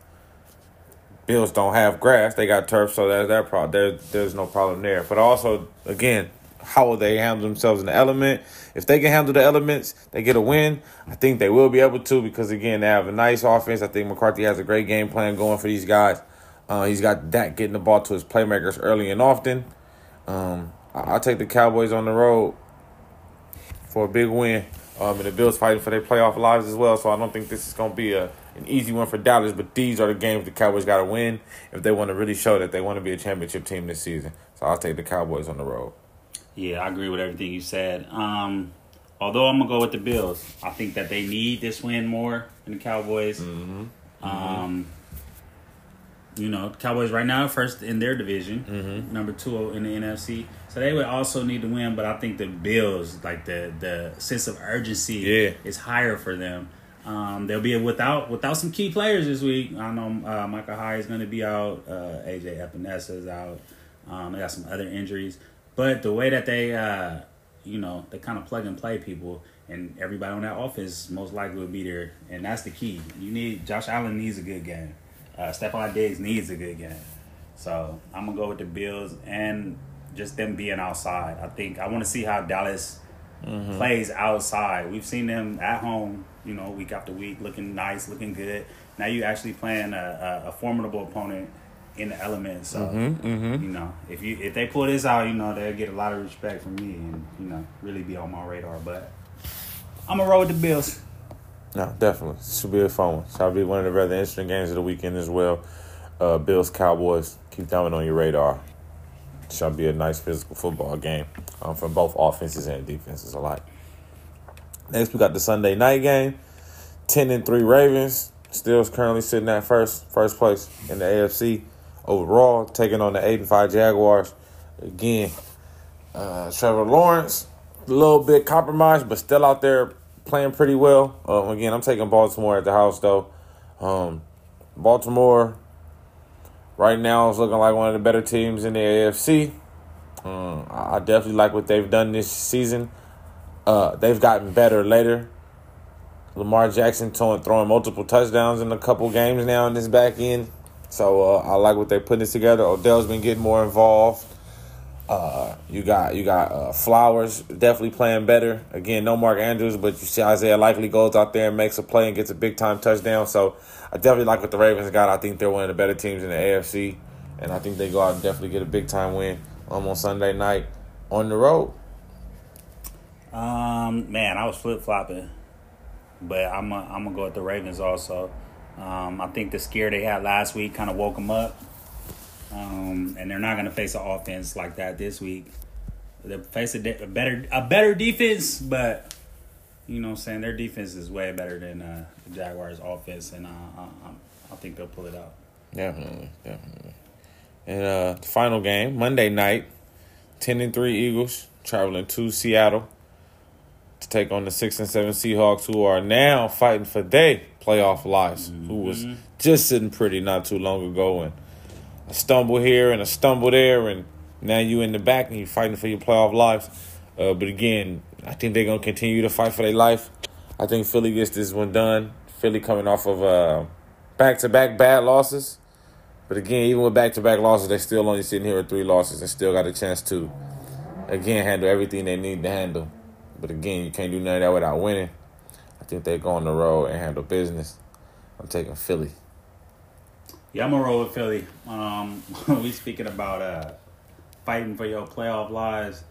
S1: Bills don't have grass; they got turf, so that's their problem. There, there's no problem there. But also, again, how will they handle themselves in the element? If they can handle the elements, they get a win. I think they will be able to because again, they have a nice offense. I think McCarthy has a great game plan going for these guys. Uh, he's got Dak getting the ball to his playmakers early and often. Um, I- I'll take the Cowboys on the road for a big win. Um, and the Bills fighting for their playoff lives as well. So I don't think this is going to be a an easy one for Dallas. But these are the games the Cowboys got to win if they want to really show that they want to be a championship team this season. So I'll take the Cowboys on the road.
S2: Yeah, I agree with everything you said. Um, although I'm gonna go with the Bills, I think that they need this win more than the Cowboys. Um, you know, Cowboys right now first in their division, number two in the NFC. So they would also need to win, but I think the Bills, like the the sense of urgency,
S1: Yeah.
S2: is higher for them. Um, they'll be without without some key players this week. I know uh, Micah Hyde is going to be out. Uh, AJ Epenesa is out. Um, they got some other injuries, but the way that they, uh, you know, they kind of plug and play people, and everybody on that offense most likely will be there, and that's the key. You need Josh Allen needs a good game. Uh, Stefon Diggs needs a good game. So I'm gonna go with the Bills and just them being outside. I think I want to see how Dallas mm-hmm. plays outside. We've seen them at home, you know, week after week, looking nice, looking good. Now you actually playing a, a, a formidable opponent in the element. So mm-hmm, mm-hmm. you know, if you if they pull this out, you know, they'll get a lot of respect from me and you know really be on my radar. But I'm gonna roll with the Bills.
S1: No, definitely. Should be a fun one. Should be one of the rather interesting games of the weekend as well. Uh, Bills Cowboys. Keep that one on your radar. Shall be a nice physical football game um, from both offenses and defenses alike. Next, we got the Sunday night game. Ten and three Ravens. Still currently sitting at first first place in the AFC overall, taking on the eight and five Jaguars. Again, uh, Trevor Lawrence, a little bit compromised, but still out there playing pretty well. Uh, again, I'm taking Baltimore at the house though. Um, Baltimore right now is looking like one of the better teams in the AFC. Um, I definitely like what they've done this season. Uh, they've gotten better later. Lamar Jackson throwing, throwing multiple touchdowns in a couple games now in this back end. So uh, I like what they're putting together. Odell's been getting more involved. Uh, you got you got uh, Flowers definitely playing better. Again, no Mark Andrews, but you see Isaiah Likely goes out there and makes a play and gets a big time touchdown. So I definitely like what the Ravens got. I think they're one of the better teams in the AFC, and I think they go out and definitely get a big time win um, on Sunday night on the road.
S2: Um, man, I was flip flopping, but I'm a, I'm gonna go with the Ravens also. Um, I think the scare they had last week kind of woke them up. Um, and they're not going to face an offense like that this week. They face a, de- a, better a better defense, but you know what I'm saying their defense is way better than uh, the Jaguars' offense, and I, I, think they'll pull it out.
S1: Definitely, definitely. And uh, the final game Monday night, ten and three Eagles traveling to Seattle to take on the six and seven Seahawks, who are now fighting for their playoff lives. Mm-hmm. Who was mm-hmm. just sitting pretty not too long ago and a stumble here and a stumble there, and now you in the back and you're fighting for your playoff lives. Uh, but again, I think they're gonna continue to fight for their life. I think Philly gets this one done. Philly coming off of back to back bad losses. But again, even with back to back losses, they still only sitting here with three losses and still got a chance to again handle everything they need to handle. But again, you can't do none of that without winning. I think they go on the road and handle business. I'm taking Philly.
S2: Yeah, I'm gonna roll with Philly. Um, we speaking about uh, fighting for your playoff lives.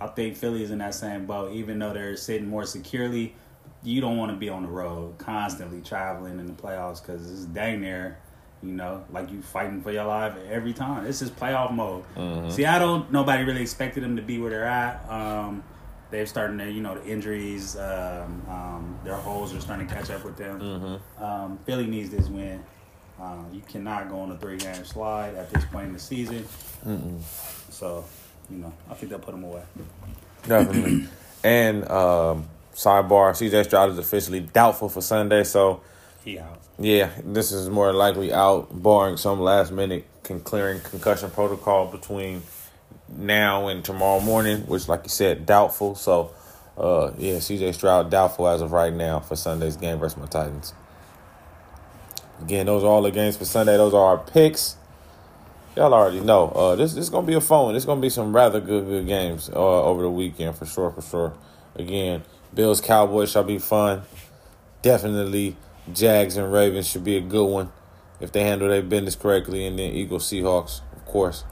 S2: I think Philly's in that same boat. Even though they're sitting more securely, you don't want to be on the road constantly traveling in the playoffs because it's dang near, you know, like you fighting for your life every time. This is playoff mode. Mm-hmm. Seattle, nobody really expected them to be where they're at. Um, they're starting to, you know, the injuries, um, um, their holes are starting to catch up with them. Mm-hmm. Um, Philly needs this win. Uh, you cannot go on a three game slide at this point in the season. Mm-mm. So, you know, I think they'll put them away.
S1: Definitely. and um, sidebar, CJ Stroud is officially doubtful for Sunday. So,
S2: he out.
S1: Yeah, this is more likely out, barring some last minute con- clearing concussion protocol between now and tomorrow morning, which, like you said, doubtful. So, uh, yeah, CJ Stroud doubtful as of right now for Sunday's game versus my Titans. Again, those are all the games for Sunday. Those are our picks. Y'all already know. Uh, this this is gonna be a phone. It's gonna be some rather good good games uh, over the weekend for sure, for sure. Again, Bills Cowboys shall be fun. Definitely, Jags and Ravens should be a good one if they handle their business correctly, and then Eagles Seahawks, of course,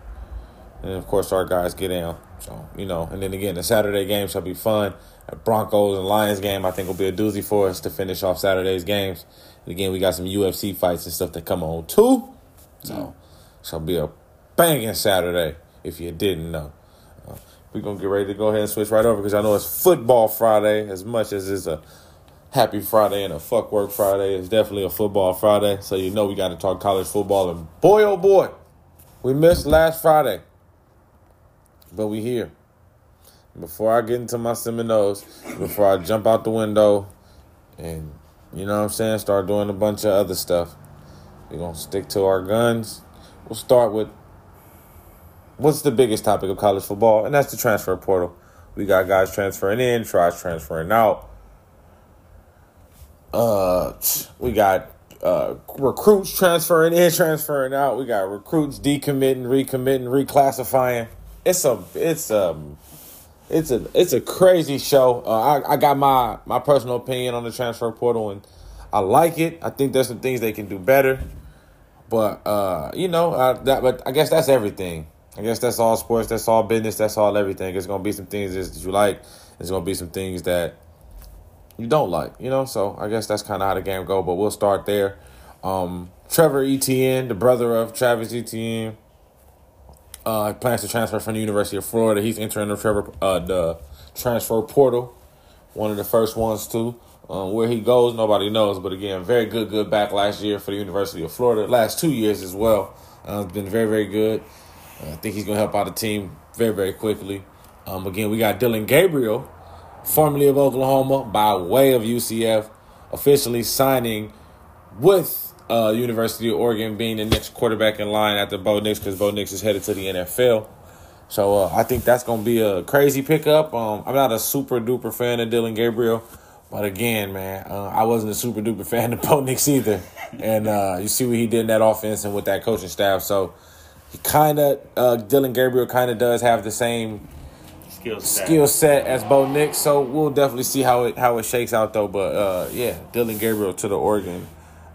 S1: and of course our guys get down. So you know, and then again, the Saturday game shall be fun. Broncos and Lions game, I think, will be a doozy for us to finish off Saturday's games. And again, we got some UFC fights and stuff that come on too. So, shall be a banging Saturday if you didn't know. Uh, we're going to get ready to go ahead and switch right over because I know it's football Friday as much as it's a happy Friday and a fuck work Friday. It's definitely a football Friday. So, you know, we got to talk college football. And boy, oh boy, we missed last Friday, but we here before I get into my Seminoles, before I jump out the window and, you know what I'm saying, start doing a bunch of other stuff, we're going to stick to our guns. We'll start with what's the biggest topic of college football, and that's the transfer portal. We got guys transferring in, tries transferring out. Uh, we got uh, recruits transferring in, transferring out. We got recruits decommitting, recommitting, reclassifying. It's a it's um it's a it's a crazy show. Uh, I I got my my personal opinion on the transfer portal, and I like it. I think there's some things they can do better, but uh, you know uh, that. But I guess that's everything. I guess that's all sports. That's all business. That's all everything. It's gonna be some things that you like. There's gonna be some things that you don't like. You know. So I guess that's kind of how the game go. But we'll start there. Um, Trevor Etienne, the brother of Travis Etienne uh, plans to transfer from the University of Florida. He's entering the Trevor uh, the transfer portal, one of the first ones too. Um, where he goes, nobody knows. But again, very good, good back last year for the University of Florida. Last two years as well, uh, been very, very good. Uh, I think he's going to help out the team very, very quickly. Um, again, we got Dillon Gabriel, formerly of Oklahoma, by way of UCF, officially signing with uh, University of Oregon being the next quarterback in line after Bo Nix because Bo Nix is headed to the NFL. So uh, I think that's going to be a crazy pickup. Um, I'm not a super duper fan of Dillon Gabriel, but again, man, uh, I wasn't a super duper fan of Bo Nix either. And uh, you see what he did in that offense and with that coaching staff. So he kind of uh, Dillon Gabriel kind of does have the same
S2: skill set.
S1: skill set as Bo Nix. So we'll definitely see how it how it shakes out though. But uh, yeah, Dillon Gabriel to the Oregon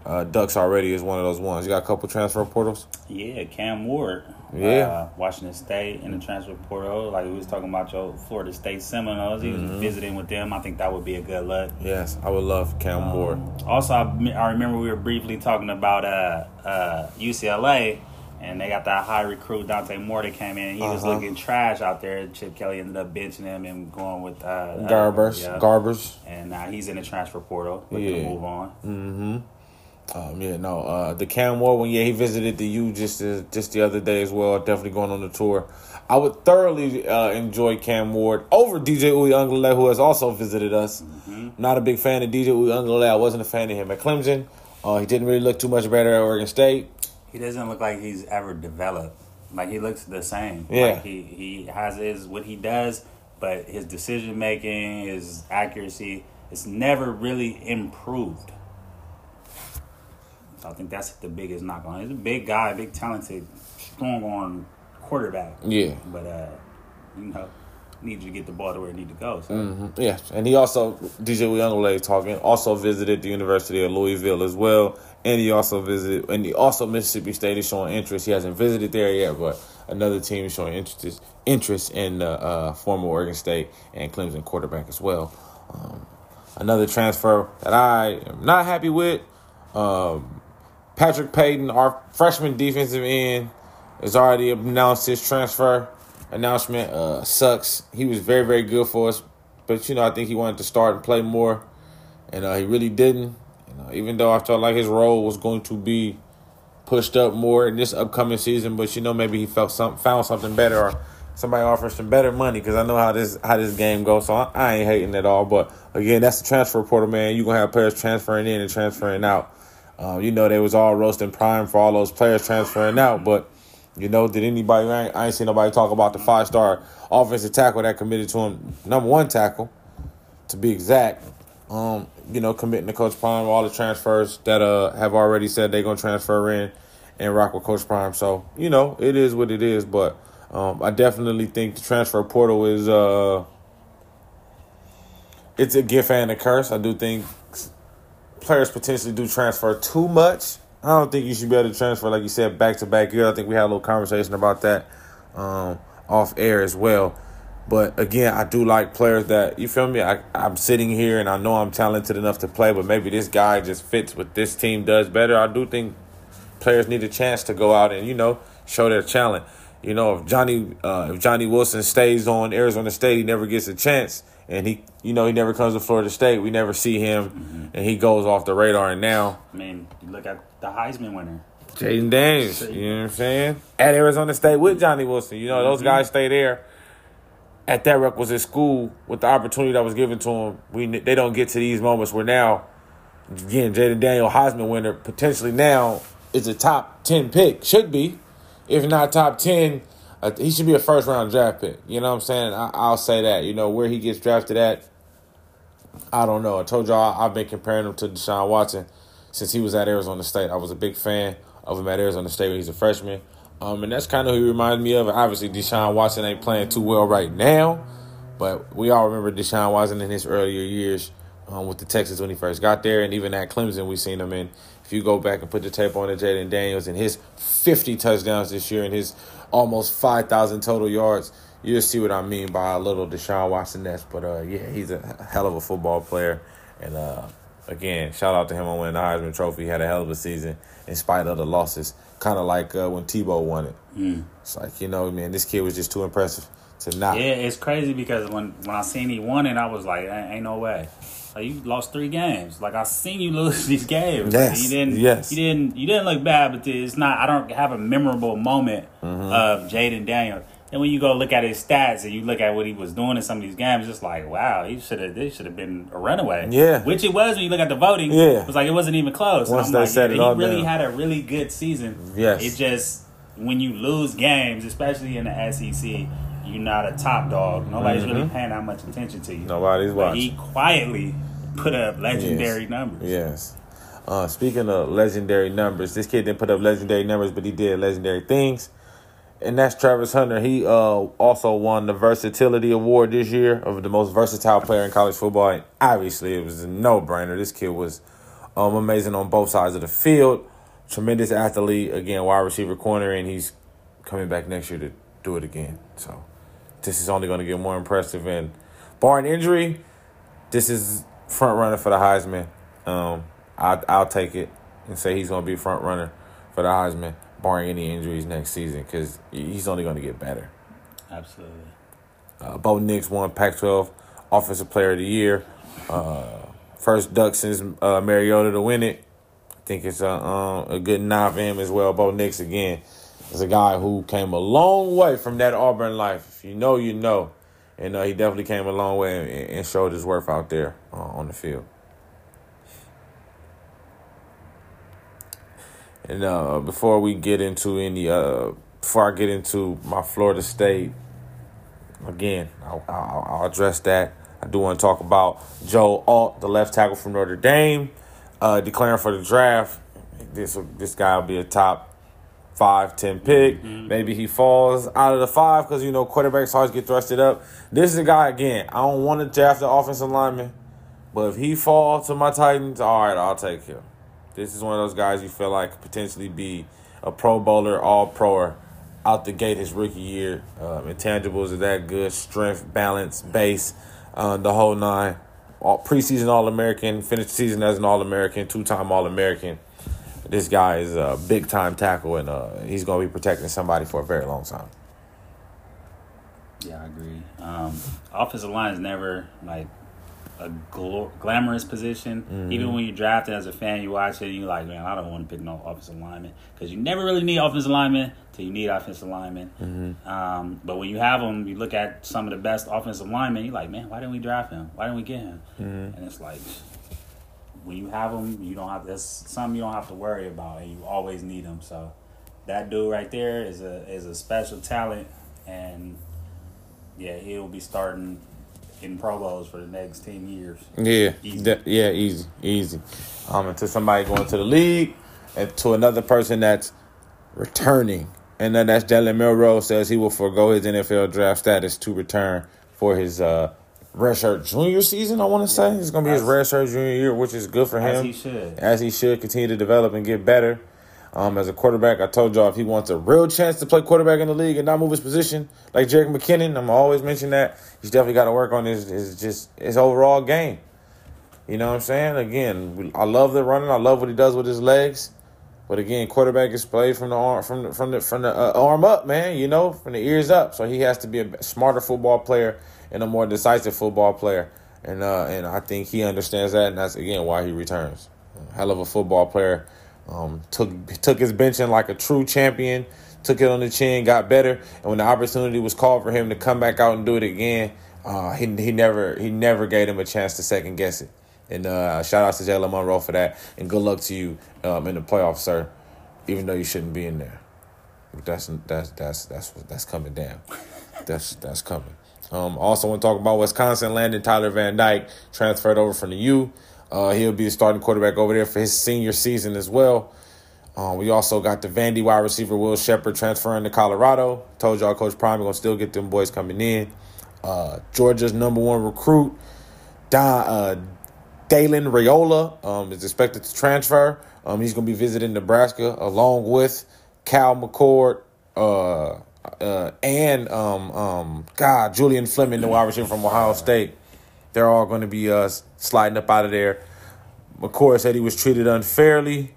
S1: uh, Ducks already is one of those ones. You got a couple transfer portals.
S2: Yeah, Cam Ward.
S1: Yeah.
S2: Uh, Washington State in the transfer portal. Like we was talking about your Florida State Seminoles. He
S1: Mm-hmm.
S2: was visiting with them. I think that would be a good look.
S1: Yes, I would love Cam Ward.
S2: Also, I, I remember we were briefly talking about uh, uh, UCLA, and they got that high recruit Dante Moore that came in. He was
S1: Uh-huh.
S2: looking trash out there. Chip Kelly ended up benching him and going with uh,
S1: Garbers,
S2: Uh, yeah.
S1: Garbers.
S2: and now he's in the transfer portal. Looking
S1: Yeah.
S2: to move on.
S1: Mm-hmm. Um, yeah, no, uh, the Cam Ward one, yeah, he visited the U just uh, just the other day as well. Definitely going on the tour. I would thoroughly uh, enjoy Cam Ward over DJ Uiagalelei, who has also visited us. Not a big fan of DJ Uiagalelei. I wasn't a fan of him at Clemson. Uh, he didn't really look too much better at Oregon State.
S2: He doesn't look like he's ever developed. Like he looks the same.
S1: Yeah.
S2: Like he he has his what he does, but his decision making, his accuracy, it's never really improved. So I think that's the biggest knock on. him. He's a big guy, big talented, strong arm quarterback.
S1: Yeah.
S2: But uh, you know, need you to get the ball to where it need to go. So
S1: hmm Yeah, and he also DJ Uiagalelei talking also visited the University of Louisville as well, and he also visited and he also Mississippi State is showing interest. He hasn't visited there yet, but another team is showing interest interest in the uh, former Oregon State and Clemson quarterback as well. Um, another transfer that I am not happy with. Um, Patrick Payton, our freshman defensive end, has already announced his transfer announcement. Uh, sucks. He was very, very good for us, but you know, I think he wanted to start and play more, and uh, he really didn't. You know, even though I felt like his role was going to be pushed up more in this upcoming season, but you know, maybe he felt some found something better or somebody offered some better money because I know how this how this game goes. So I, I ain't hating at all. But again, that's the transfer portal, man. You gonna have players transferring in and transferring out. Um, you know, they was all roasting prime for all those players transferring out, but you know, did anybody? I ain't, I ain't seen nobody talk about the five star offensive tackle that committed to him, number one tackle, to be exact. Um, you know, committing to Coach Prime, all the transfers that uh have already said they're gonna transfer in and rock with Coach Prime. So you know, it is what it is. But um, I definitely think the transfer portal is uh, it's a gift and a curse. I do think players potentially do transfer too much. I don't think you should be able to transfer, like you said, back to back year. I think we had a little conversation about that um, off air as well. But again, I do like players that you feel me. I, I'm sitting here and I know I'm talented enough to play, but maybe this guy just fits what this team does better. I do think players need a chance to go out and you know show their talent. You know, if Johnny uh, if Johnny Wilson stays on Arizona State, he never gets a chance, and he you know he never comes to Florida State. We never see him, and he goes off the radar. And now
S2: I mean, you look at the Heisman winner.
S1: Jayden Daniels, you know what I'm saying? At Arizona State with Johnny Wilson, you know those guys stay there at that requisite school with the opportunity that was given to them. We they don't get to these moments where now again Jayden Daniel Heisman winner potentially now is a top ten pick should be, if not top ten. Uh, he should be a first round draft pick. You know what I'm saying? I, I'll say that. You know where he gets drafted at. I don't know. I told y'all I've been comparing him to Deshaun Watson since he was at Arizona State. I was a big fan of him at Arizona State when he's a freshman. Um, and that's kind of who he reminds me of. Obviously, Deshaun Watson ain't playing too well right now, But we all remember Deshaun Watson in his earlier years um, with the Texans when he first got there, and even at Clemson, we've seen him in. If you go back and put the tape on to Jayden Daniels and his 50 touchdowns this year and his almost 5,000 total yards, you'll see what I mean by a little Deshaun Watson nest. But uh, yeah, he's a hell of a football player. And uh, again, shout out to him on winning the Heisman Trophy. He had a hell of a season in spite of the losses. Kind of like uh, when Tebow won it.
S2: Mm.
S1: It's like, you know, man, this kid was just too impressive to not.
S2: Yeah, it's crazy because when, when I seen he won it, I was like, ain't no way. Like you lost three games. Like I seen you lose these games.
S1: Yes.
S2: You didn't.
S1: Yes.
S2: You didn't. You didn't look bad, but it's not. I don't have a memorable moment
S1: Mm-hmm.
S2: of Jayden Daniels. And when you go look at his stats and you look at what he was doing in some of these games, it's like, wow, he should have. This should have been a runaway.
S1: Yeah.
S2: Which it was when you look at the voting.
S1: Yeah.
S2: It was like it wasn't even close.
S1: Once
S2: I'm
S1: they
S2: like,
S1: set
S2: yeah,
S1: it all
S2: he really
S1: down.
S2: had a really good season.
S1: Yes.
S2: It just when you lose games, especially in the SEC. You're not a top dog. Nobody's really paying that much attention to you.
S1: Mm-hmm. Nobody's
S2: But
S1: watching.
S2: he quietly put up legendary
S1: Yes.
S2: numbers.
S1: Yes. Uh, speaking of legendary numbers, this kid didn't put up legendary numbers, but he did legendary things. And that's Travis Hunter. He uh, also won the Versatility Award this year of the most versatile player in college football. And obviously, it was a no brainer. This kid was um, amazing on both sides of the field. Tremendous athlete. Again, wide receiver corner, and he's coming back next year to do it again. So this is only going to get more impressive. And barring injury, this is front runner for the Heisman. Um, I, I'll take it and say he's going to be front runner for the Heisman, barring any injuries next season, because he's only going to get better.
S2: Absolutely.
S1: Uh, Bo Nix won Pac-12 Offensive Player of the Year. Uh, first Duck since uh, Mariota to win it. I think it's a um, a good nod for him as well. Bo Nix again is a guy who came a long way from that Auburn life. If you know, you know, and uh, he definitely came a long way and, and showed his worth out there uh, on the field. And uh, before we get into any, uh, before I get into my Florida State again, I'll, I'll, I'll address that. I do want to talk about Joe Alt, the left tackle from Notre Dame, uh, declaring for the draft. This this guy will be a top five, ten pick. Maybe he falls out of the five because you know quarterbacks always get thrusted up. This is a guy again. I don't want to draft the offensive lineman, but if he falls to my Titans, all right, I'll take him. This is one of those guys you feel like could potentially be a Pro Bowler, All Proer out the gate his rookie year. Um, intangibles are that good. Strength, balance, base, uh, the whole nine. All, preseason All American, finished the season as an All American, two time All American. This guy is a big time tackle, and uh, he's going to be protecting somebody for a very long time.
S2: Yeah, I agree. Um, offensive line is never like a glamorous position.
S1: Mm-hmm.
S2: Even when you draft it as a fan, you watch it and you're like, man, I don't want to pick no offensive lineman because you never really need offensive linemen till you need offensive linemen.
S1: Mm-hmm.
S2: Um, but when you have them, you look at some of the best offensive linemen. You're like, man, why didn't we draft him? Why didn't we get him?
S1: Mm-hmm.
S2: And it's like. When you have them, you don't have that's something you don't have to worry about, and you always need them. So, that dude right there is a is a special talent, and yeah, he'll be starting in Pro Bowls for the next ten years.
S1: Yeah,
S2: Easy.
S1: yeah, easy, easy. Um, and to somebody going to the league, and to another person that's returning, and then that's Jalen Milroe says he will forego his NFL draft status to return for his uh, redshirt junior season. I want to say it's gonna be his redshirt junior year, which is good for him.
S2: As he should.
S1: as he should continue to develop and get better. Um, as a quarterback, I told y'all if he wants a real chance to play quarterback in the league and not move his position like Jerick McKinnon, I'm always mention that he's definitely got to work on his, his just his overall game. You know what I'm saying? Again, I love the running. I love what he does with his legs. But again, quarterback is played from the arm from the from the from the uh, arm up, man. You know, from the ears up. So he has to be a smarter football player and a more decisive football player. And uh, and I think he understands that, and that's again why he returns. Hell of a football player. Um, took took his benching like a true champion. Took it on the chin, got better, and when the opportunity was called for him to come back out and do it again, uh, he he never he never gave him a chance to second guess it. And uh, shout out to Jalen Monroe for that, and good luck to you um, in the playoffs, sir. Even though you shouldn't be in there, that's that's that's that's that's coming down. That's that's coming. Um, also want to talk about Wisconsin landing Tyler Van Dyke transferred over from the U. Uh, he'll be the starting quarterback over there for his senior season as well. Um, we also got the Vandy wide receiver Will Sheppard transferring to Colorado. Told y'all Coach Prime gonna still get them boys coming in. Uh, Georgia's number one recruit, Don uh, Dylan Raiola, um, is expected to transfer. Um, he's to be visiting Nebraska along with Kyle McCord, uh, and um, um, God, Julian Fleming, the wide receiver from Ohio State. They're all going to be uh, sliding up out of there. McCord said he was treated unfairly,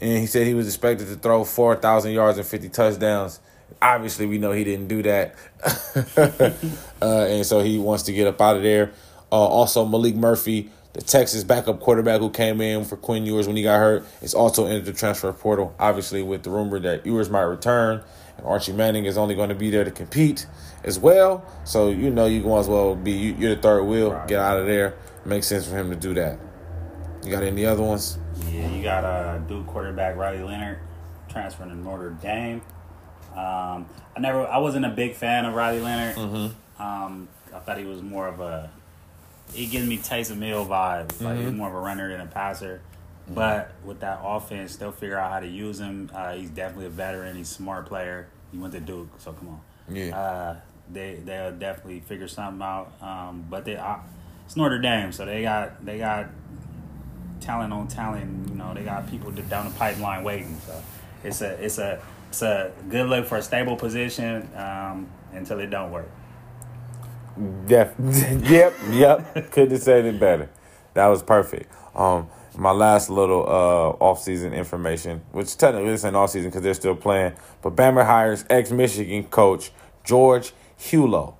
S1: and he said he was expected to throw 4,000 yards and 50 touchdowns. Obviously, we know he didn't do that. uh, and so he wants to get up out of there. Uh, also, Maalik Murphy, the Texas backup quarterback who came in for Quinn Ewers when he got hurt, is also entered the transfer portal. Obviously, with the rumor that Ewers might return, and Archie Manning is only going to be there to compete as well. So you know you going as well be you're the third wheel. Right. Get out of there. Makes sense for him to do that. You got any other ones?
S2: Yeah, you got uh, Duke quarterback Riley Leonard transferring to Notre Dame. Um, I never, I wasn't a big fan of Riley Leonard. Mm-hmm. Um, I thought he was more of a, he gives me Taysom Hill vibes. Mm-hmm. Like he's mm-hmm. more of a runner than a passer. Mm-hmm. But with that offense, they'll figure out how to use him. Uh, he's definitely a veteran. He's a smart player. He went to Duke, so come on. Yeah. Uh, they they'll definitely figure something out. Um, but they, uh, it's Notre Dame, so they got they got talent on talent. You know, they got people down the pipeline waiting. So it's a it's a it's a good look for a stable position um, until it don't work.
S1: Def- yep, yep. Couldn't have said it better. That was perfect. Um, my last little uh, off-season information, which technically this ain't off-season because they're still playing, but Bama hires ex-Michigan coach George Helow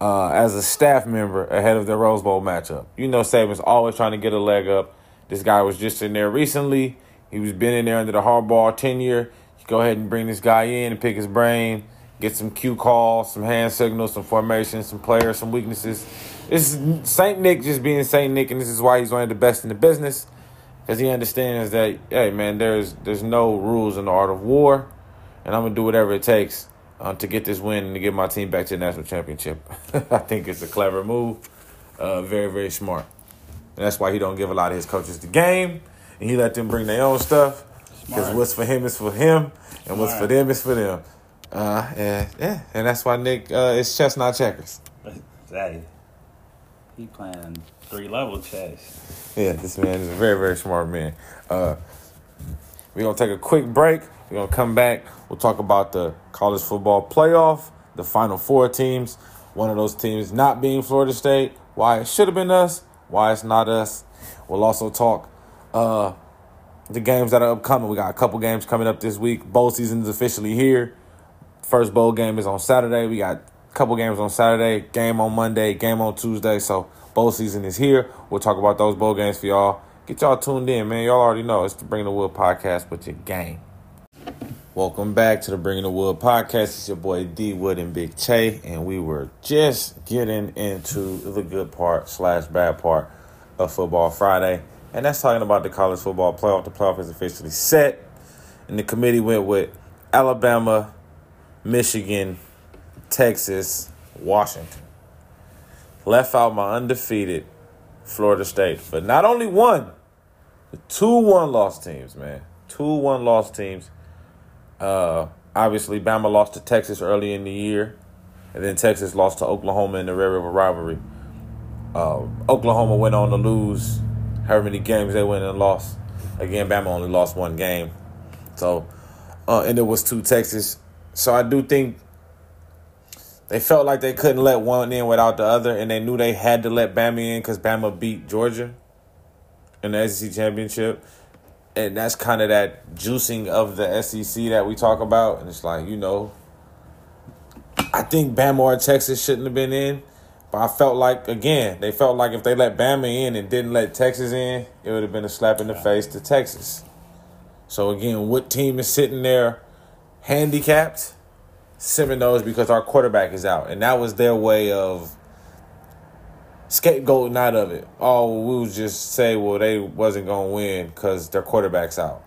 S1: uh, as a staff member ahead of the Rose Bowl matchup. You know Saban's always trying to get a leg up. This guy was just in there recently. He was been in there under the Harbaugh tenure. You go ahead and bring this guy in and pick his brain, get some cue calls, some hand signals, some formations, some players, some weaknesses. Is Saint Nick just being Saint Nick, and this is why he's one of the best in the business because he understands that hey man, there's there's no rules in the art of war, and I'm gonna do whatever it takes uh, to get this win and to get my team back to the national championship. I think it's a clever move, uh, very very smart. And that's why he don't give a lot of his coaches the game, and he let them bring their own stuff. Because what's for him is for him, and Smart. what's for them is for them. Uh, and yeah, and that's why Nick uh, is chestnut checkers.
S2: Hey, he playing three level chess.
S1: Yeah, this man is a very very smart man. Uh, we're gonna take a quick break. We're gonna come back. We'll talk about the college football playoff, the final four teams. One of those teams not being Florida State. Why it should have been us why it's not us. We'll also talk uh, the games that are upcoming. We got a couple games coming up this week. Bowl season is officially here. First bowl game is on Saturday. We got couple games on Saturday, game on Monday, game on Tuesday. So bowl season is here. We'll talk about those bowl games for y'all. Get y'all tuned in, man. Y'all already know it's the Bring the Wood podcast with your game. Welcome back to the Bringing the Wood podcast. It's your boy D Wood and Big Che, and we were just getting into the good part slash bad part of Football Friday, and that's talking about the college football playoff. The playoff is officially set, and the committee went with Alabama, Michigan, Texas, Washington. Left out my undefeated Florida State, but not only one, two one loss teams, man. Two one loss teams uh, obviously, Bama lost to Texas early in the year, and then Texas lost to Oklahoma in the Red River rivalry. Uh, Oklahoma went on to lose however many games they went and lost. Again, Bama only lost one game. So, uh, and it was two Texas. So I do think they felt like they couldn't let one in without the other, and they knew they had to let Bama in because Bama beat Georgia in the SEC championship and that's kind of that juicing of the SEC that we talk about. And it's like, you know, I think Bama or Texas shouldn't have been in. But I felt like, again, they felt like if they let Bama in and didn't let Texas in, it would have been a slap in the face to Texas. So, again, what team is sitting there handicapped? Seminoles because our quarterback is out. And that was their way of scapegoating out of it. Oh, we would just say, well, they wasn't gonna win because their quarterback's out.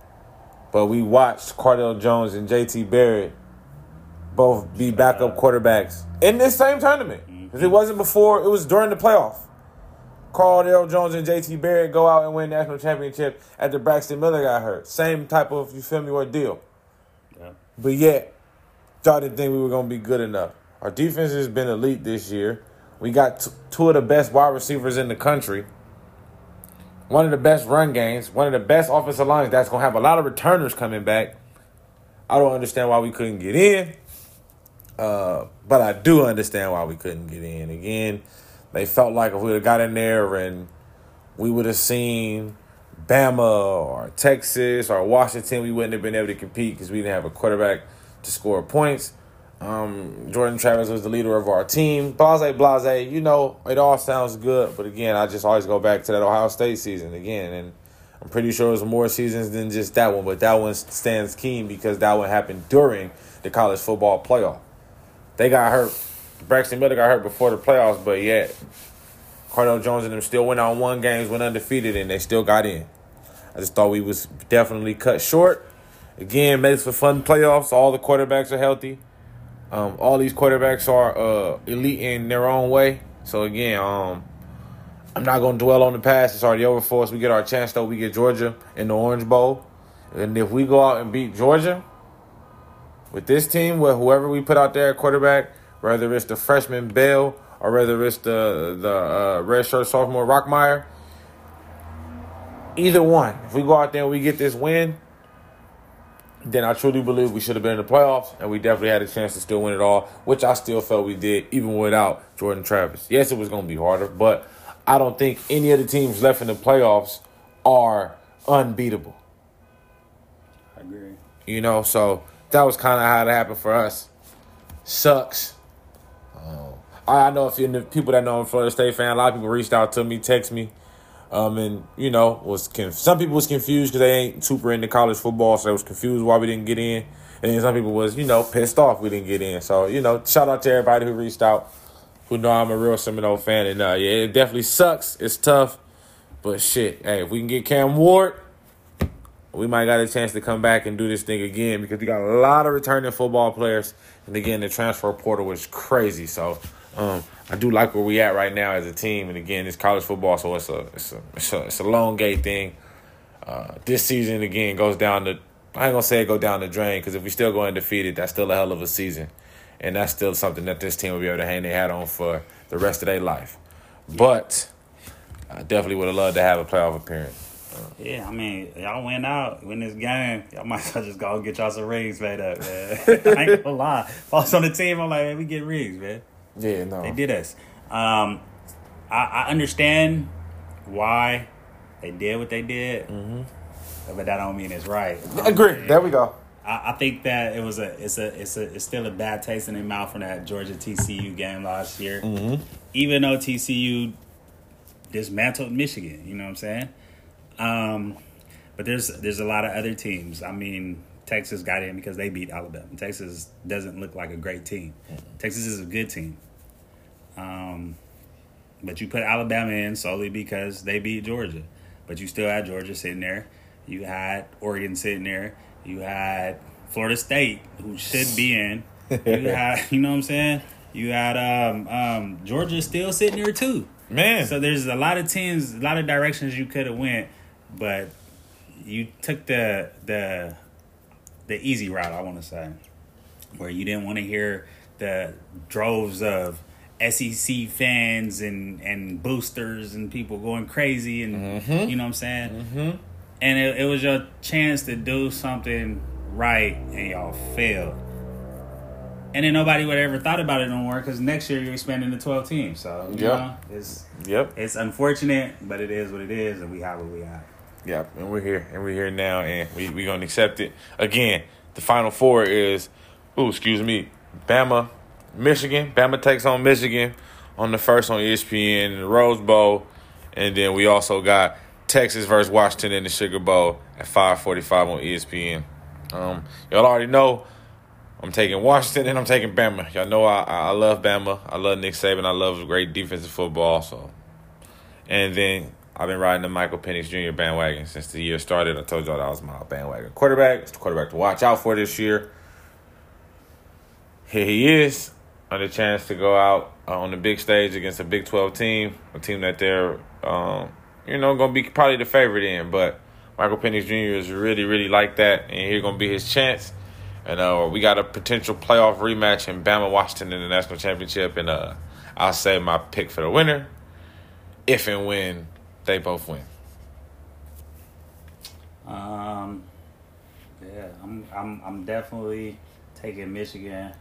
S1: But we watched Cardale Jones and JT Barrett both be backup quarterbacks in this same tournament. Mm-hmm. Because it wasn't before; it was during the playoff. Cardale Jones and JT Barrett go out and win national championship after Braxton Miller got hurt. Same type of you feel me ordeal. Yeah. But yet, y'all didn't think we were gonna be good enough. Our defense has been elite this year. We got t- two of the best wide receivers in the country. One of the best run games, one of the best offensive lines that's going to have a lot of returners coming back. I don't understand why we couldn't get in. Uh, but I do understand why we couldn't get in. Again, they felt like if we would have got in there and we would have seen Bama or Texas or Washington, we wouldn't have been able to compete because we didn't have a quarterback to score points. Um, Jordan Travis was the leader of our team. Blase, blase, you know, it all sounds good. But again, I just always go back to that Ohio State season again. And I'm pretty sure it was more seasons than just that one. But that one stands keen because that one happened during the college football playoff. They got hurt. Braxton Miller got hurt before the playoffs, but yet Cardale Jones and them still went on one games, went undefeated, and they still got in. I just thought we was definitely cut short. Again, makes for fun playoffs. All the quarterbacks are healthy. Um, all these quarterbacks are uh, elite in their own way. So again, um, I'm not gonna dwell on the past. It's already over for us. We get our chance though. We get Georgia in the Orange Bowl, and if we go out and beat Georgia with this team, with whoever we put out there at quarterback, whether it's the freshman Bell or whether it's the the uh, redshirt sophomore Rodemaker, either one. If we go out there and we get this win, then I truly believe we should have been in the playoffs, and we definitely had a chance to still win it all, which I still felt we did, even without Jordan Travis. Yes, it was going to be harder, but I don't think any of the teams left in the playoffs are unbeatable.
S2: I agree.
S1: You know, so that was kind of how it happened for us. Sucks. Um, I know a few the people that know I'm a Florida State fan. A lot of people reached out to me, text me, um, and you know was conf- some people was confused because they ain't super into college football, so they was confused why we didn't get in, and some people was you know pissed off we didn't get in. So you know, shout out to everybody who reached out, who know I'm a real Seminole fan, and uh, yeah, it definitely sucks. It's tough, but shit, hey, if we can get Cam Ward we might got a chance to come back and do this thing again because we got a lot of returning football players. And again, the transfer portal was crazy. So um, I do like where we at right now as a team. And again, it's college football, so it's a it's a it's a, it's a long gate thing. Uh, this season again goes down the. I ain't gonna say it go down the drain because if we still go undefeated, that's still a hell of a season, and that's still something that this team will be able to hang their hat on for the rest of their life. But I definitely would have loved to have a playoff appearance.
S2: Yeah, I mean, y'all went out, win this game. Y'all might as well just go get y'all some rings made up, man. I ain't gonna lie. Was on the team, I'm like, man, we get rings, man.
S1: Yeah, no.
S2: They did us. Um, I, I understand why they did what they did,
S1: Mm-hmm.
S2: but that don't mean it's right.
S1: Agree. There we go.
S2: I, I think that it was a it's a it's a it's still a bad taste in their mouth from that Georgia TCU game last year.
S1: Mm-hmm.
S2: Even though TCU dismantled Michigan, you know what I'm saying? Um, but there's there's a lot of other teams. I mean, Texas got in because they beat Alabama. Texas doesn't look like a great team. Texas is a good team. Um, but you put Alabama in solely because they beat Georgia. But you still had Georgia sitting there. You had Oregon sitting there. You had Florida State, who should be in. You had, you know what I'm saying? You had um, um, Georgia still sitting there too.
S1: Man.
S2: So there's a lot of teams, a lot of directions you could have went, but you took the the the easy route. I want to say, where you didn't want to hear the droves of SEC fans and and boosters and people going crazy and you know what I'm saying. Mm-hmm. And it, it was your chance to do something right, and y'all failed. And then nobody would ever thought about it no more because next year you're expanding to 12 teams. So, you
S1: Yeah.
S2: know, it's
S1: Yep.
S2: it's unfortunate, but it is what it is, and we have what we have.
S1: Yep. And we're here. And we're here now. And we we gonna accept it. Again, the final four is oh, excuse me, Bama, Michigan. Bama takes on Michigan on the first on ESPN the Rose Bowl. And then we also got Texas versus Washington in the Sugar Bowl at five forty five on ESPN. Um, y'all already know I'm taking Washington and I'm taking Bama. Y'all know I I I love Bama. I love Nick Saban. I love great defensive football. So, and then I've been riding the Michael Penix Jr. bandwagon since the year started. I told y'all that was my bandwagon quarterback. It's the quarterback to watch out for this year. Here he is on the chance to go out uh, on the big stage against a Big 12 team, a team that they're, um, you know, going to be probably the favorite in. But Michael Penix Jr. is really, really like that, and here going to be his chance. And uh, we got a potential playoff rematch in Bama Washington in the national championship, and uh, I'll say my pick for the winner if and when they both win.
S2: Um, yeah, I'm I'm I'm definitely taking Michigan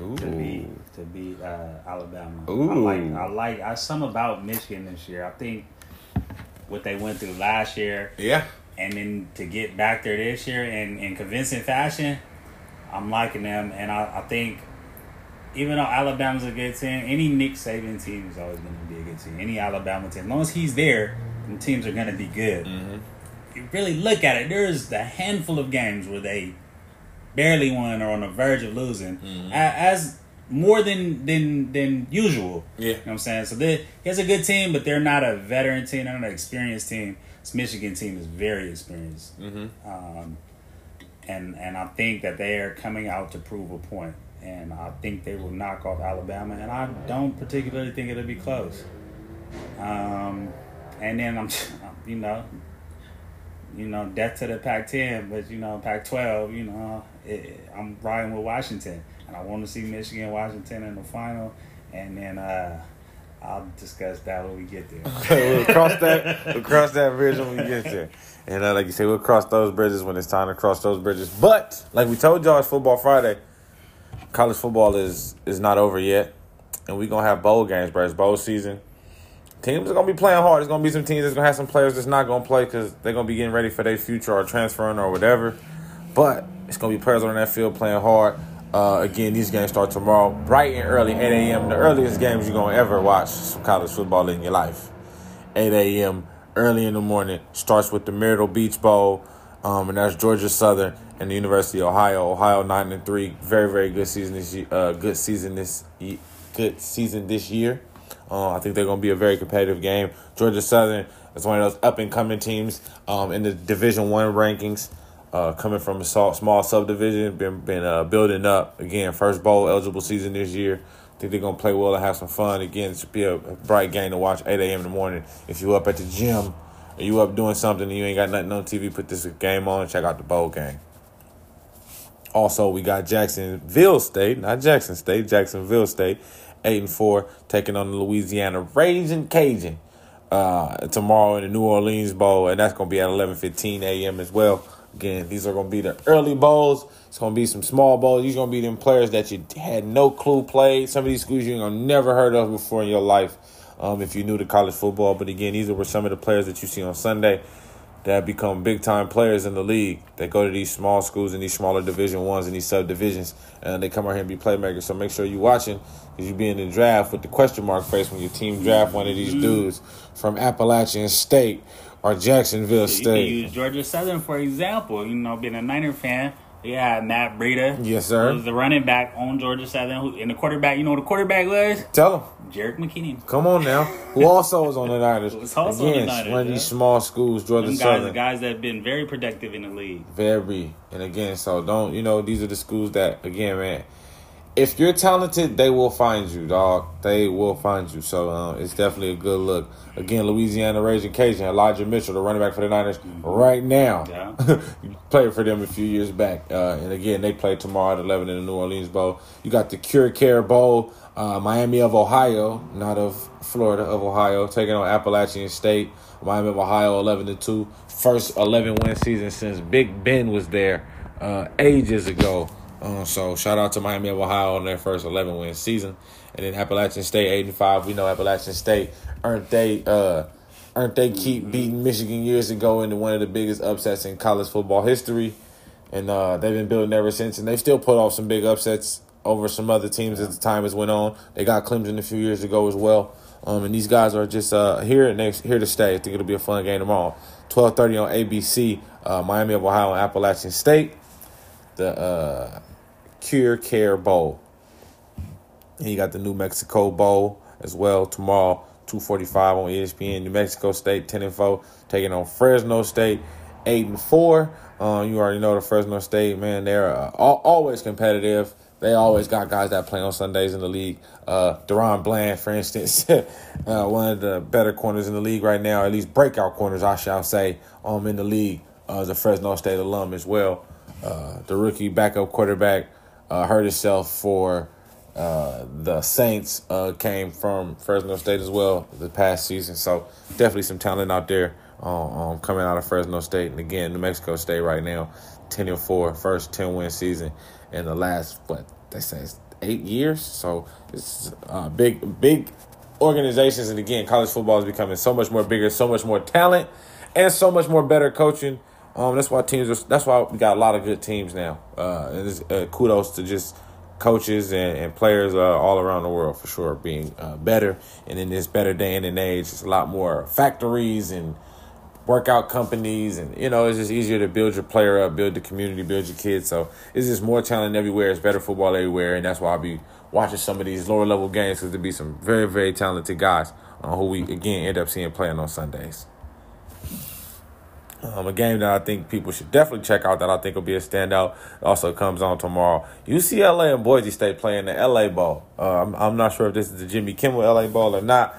S1: Ooh.
S2: to beat to beat uh, Alabama. I like I like I some about Michigan this year. I think what they went through last year
S1: Yeah.
S2: and then to get back there this year in, in convincing fashion, I'm liking them. And I, I think even though Alabama's a good team, any Nick Saban team is always going to be a good team. Any Alabama team, as long as he's there, the teams are going to be good. You really look at it, there's a handful of games where they barely won or on the verge of losing, a- as more than than than usual.
S1: Yeah.
S2: You know what I'm saying? So they, he has a good team, but they're not a veteran team. They're not an experienced team. This Michigan team is very experienced.
S1: Mm-hmm.
S2: Um, and and I think that they are coming out to prove a point. And I think they will knock off Alabama. And I don't particularly think it'll be close. Um, and then I'm, you know, you know, death to the Pac-10, but you know, Pac-12, you know, it, I'm riding with Washington, and I want to see Michigan, Washington in the final, and then uh, I'll discuss that when we get there.
S1: we'll cross that. We'll cross that bridge when we get there. And uh, like you say, we'll cross those bridges when it's time to cross those bridges. But like we told y'all, it's Football Friday. College football is is not over yet, and we're gonna have bowl games, bro. It's bowl season. Teams are gonna be playing hard. There's gonna be some teams that's gonna have some players that's not gonna play because they're gonna be getting ready for their future or transferring or whatever. But it's gonna be players on that field playing hard. Uh, again, these games start tomorrow, bright and early, 8 a.m. The earliest games you're gonna ever watch some college football in your life. 8 a.m. early in the morning. Starts with the Myrtle Beach Bowl, um, and that's Georgia Southern and the University of Ohio. Ohio nine and three, very very good season this year. Uh, good season this good season this year. Uh, I think they're going to be a very competitive game. Georgia Southern is one of those up and coming teams um, in the Division One rankings. Uh, coming from a small, subdivision, been been uh, building up again. First bowl eligible season this year. I think they're gonna play well and have some fun. Again, it should be a, bright game to watch. 8 a.m. in the morning. If you up at the gym or you up doing something and you ain't got nothing on TV, put this game on. And check out the bowl game. Also, we got Jacksonville State, not Jackson State, Jacksonville State, eight and four, taking on the Louisiana Raging Cajun uh, tomorrow in the New Orleans Bowl, and that's gonna be at eleven fifteen a.m. as well. Again, these are gonna be the early bowls. It's gonna be some small bowls. These are gonna be them players that you had no clue played. Some of these schools you ain't gonna never heard of before in your life. Um, if you're new to college football, but again, these were some of the players that you see on Sunday that become big time players in the league. They go to these small schools and these smaller division ones and these subdivisions, and they come out here and be playmakers. So make sure you're watching because you be in the draft with the question mark face when your team draft one of these dudes from Appalachian State or Jacksonville State.
S2: You use Georgia Southern for example. You know, being a Niner fan, had Matt Breida.
S1: Yes, sir.
S2: was the running back on Georgia Southern, who, and the quarterback. You know what the quarterback was?
S1: Tell them.
S2: Jerick McKinnon.
S1: Come on now. Who also was on the Niners?
S2: Was also on the Niners,
S1: one of
S2: yeah.
S1: these small schools, Georgia
S2: Them guys,
S1: Southern.
S2: the guys that have been very productive in the league.
S1: Very. And again, so don't, you know, these are the schools that, again, man, if you're talented, they will find you, dog. They will find you. So um, it's definitely a good look. Again, Louisiana Raging Cajun, Elijah Mitchell, the running back for the Niners, right now.
S2: Yeah.
S1: Played for them a few years back. Uh, and again, they play tomorrow at 11 in the New Orleans Bowl. You got the Cure Care Bowl, uh, Miami of Ohio, not of Florida, of Ohio, taking on Appalachian State. Miami of Ohio, 11 to 2. First 11 win season since Big Ben was there uh, ages ago. Uh, so shout out to Miami of Ohio on their first 11 win season. And then Appalachian State, 8 and 5. We know Appalachian State earned they. Uh, Aren't they keep beating Michigan years ago into one of the biggest upsets in college football history? And uh, they've been building ever since. And they still put off some big upsets over some other teams as the time has went on. They got Clemson a few years ago as well. Um, and these guys are just uh, here and they're here to stay. I think it'll be a fun game tomorrow. 12:30 on ABC, uh, Miami of Ohio and Appalachian State. The uh, Cure Care Bowl. And you got the New Mexico Bowl as well tomorrow, 245 on ESPN. New Mexico State 10 and 4 taking on Fresno State 8 and 4. Um, you already know the Fresno State, man, they're uh, al- always competitive. They always got guys that play on Sundays in the league. Uh, DaRon Bland, for instance, uh, one of the better corners in the league right now, at least breakout corners, I shall say, um, in the league. Uh, a Fresno State alum as well. Uh, the rookie backup quarterback uh, hurt himself for Uh, the Saints uh, came from Fresno State as well the past season, so definitely some talent out there um, um, coming out of Fresno State. And again, New Mexico State right now, ten and four, first ten win season in the last what they say it's eight years. So it's uh, big, big organizations. And again, college football is becoming so much more bigger, so much more talent, and so much more better coaching. Um, that's why teams. Are, that's why we got a lot of good teams now. Uh, and uh, kudos to just coaches and, and players uh, all around the world for sure being uh, better. And in this better day and age, it's a lot more factories and workout companies, and you know it's just easier to build your player up, build the community, build your kids. So it's just more talent everywhere. It's better football everywhere, and that's why I'll be watching some of these lower level games because there'll be some very very talented guys uh, who we again end up seeing playing on Sundays. Um, a game that I think people should definitely check out that I think will be a standout also comes on tomorrow. UCLA and Boise State playing the LA Bowl. Uh, I'm, I'm not sure if this is the Jimmy Kimmel LA Bowl or not,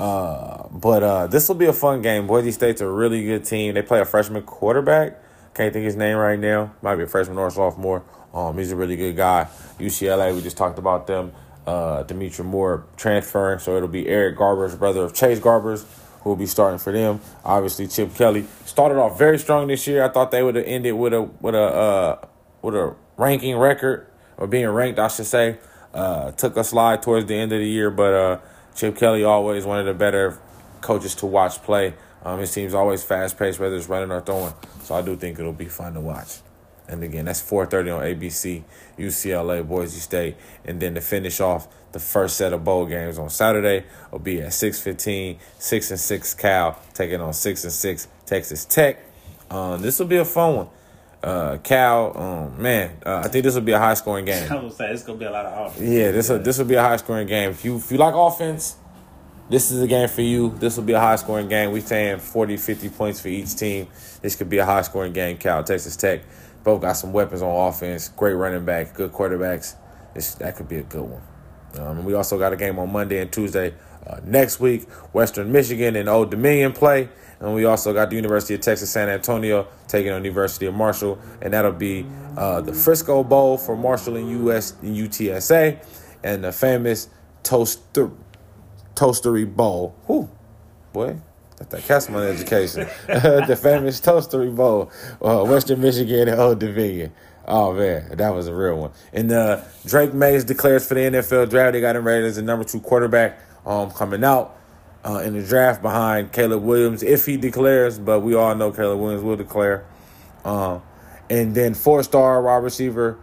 S1: uh, but uh, this will be a fun game. Boise State's a really good team. They play a freshman quarterback. Can't think his name right now. Might be a freshman or a sophomore. Um, he's a really good guy. UCLA, we just talked about them. Uh, Dimitri Moore transferring, so it'll be Ethan Garbers brother of Chase Garbers who will be starting for them. Obviously, Chip Kelly started off very strong this year. I thought they would have ended with a with a uh, with a ranking record or being ranked, I should say. Uh, took a slide towards the end of the year, but uh, Chip Kelly always one of the better coaches to watch play. Um, his team's always fast paced, whether it's running or throwing. So I do think it'll be fun to watch. And again, that's 4:30 on ABC, UCLA, Boise State, and then to finish off the first set of bowl games on Saturday will be at 6:15, 6 and 6 Cal taking on 6 and 6 Texas Tech. Um, this will be a fun one. Uh, Cal, um, man, uh, I think this will be a high scoring game.
S2: I would say it's gonna be a lot of offense.
S1: Yeah, this will, this will be a high scoring game. If you if you like offense, this is a game for you. This will be a high scoring game. We're saying 40, 50 points for each team. This could be a high scoring game. Cal, Texas Tech. Both got some weapons on offense, great running back, good quarterbacks. This, that could be a good one. Um, we also got a game on Monday and Tuesday uh, next week. Western Michigan and Old Dominion play. And we also got the University of Texas San Antonio taking on University of Marshall. And that'll be uh, the Frisco Bowl for Marshall and US and UTSA. And the famous Toaster Toastery Bowl. Whew, boy, Got that Castleman education. the famous Toastery Bowl, uh, Western Michigan and Old Dominion. Oh man, that was a real one. And uh, Drake Mays declares for the NFL draft. They got him rated as the number two quarterback um, coming out uh, in the draft behind Caleb Williams if he declares. But we all know Caleb Williams will declare. Uh, and then four star wide receiver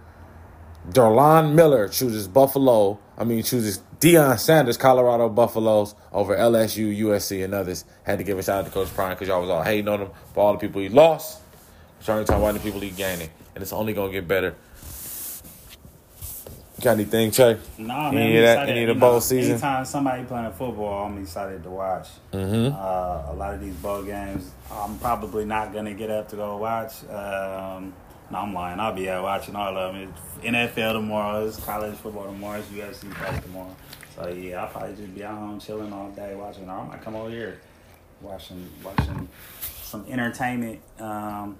S1: Drelon Miller chooses Buffalo. I mean, chooses Deion Sanders, Colorado Buffaloes over LSU, USC, and others. Had to give a shout out to Coach Prime because y'all was all hating on him for all the people he lost. Starting talking about the people he gaining, and it's only gonna get better. Got anything, Che?
S2: Nah, man.
S1: Any
S2: of
S1: that? Any of the bowl
S2: know,
S1: season?
S2: Anytime somebody playing football, I'm excited to watch.
S1: Mm-hmm.
S2: Uh, a lot of these bowl games, I'm probably not gonna get up to go watch. Um, no, I'm lying. I'll be out watching all of them. It's NFL tomorrow. It's college football tomorrow. It's UFC play tomorrow. So yeah, I'll probably just be out home chilling all day watching. I might come over here watching watching some entertainment. Um,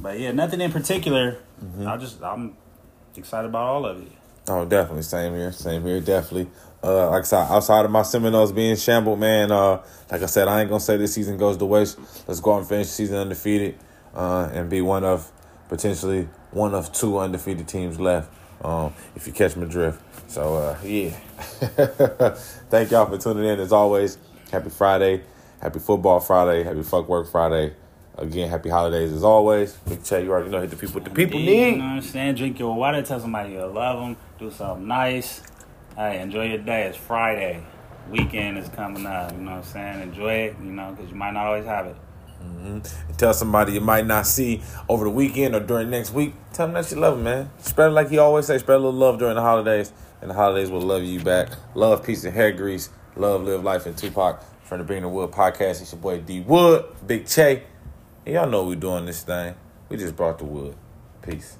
S2: but yeah, nothing in particular.
S1: Mm-hmm.
S2: I just I'm excited about all of it.
S1: Oh, definitely. Same here. Same here. Definitely. Uh, like I said, outside of my Seminoles being shambled, man. Uh, like I said, I ain't gonna say this season goes to waste. Let's go out and finish the season undefeated, uh, and be one of potentially one of two undefeated teams left. Um, if you catch my drift. So uh, yeah. Thank y'all for tuning in as always. Happy Friday. Happy Football Friday. Happy Fuck Work Friday. Again, happy holidays as always. Big Chat, you already know hit the people what the people
S2: You
S1: need.
S2: know what I'm saying? Drink your water. Tell somebody you love them. Do something nice. Hey, enjoy your day. It's Friday. Weekend is coming up. You know what I'm saying? Enjoy it. You know, because you might not always have it. Mm-hmm.
S1: And tell somebody you might not see over the weekend or during next week. Tell them that you love them, man. Spread it like he always say. Spread a little love during the holidays, and the holidays will love you back. Love, peace, and hair grease. Love, live life, and Tupac from the Bring the Wood podcast. It's your boy D Wood, Big Che. And y'all know we doing this thing. We just brought the wood. Peace.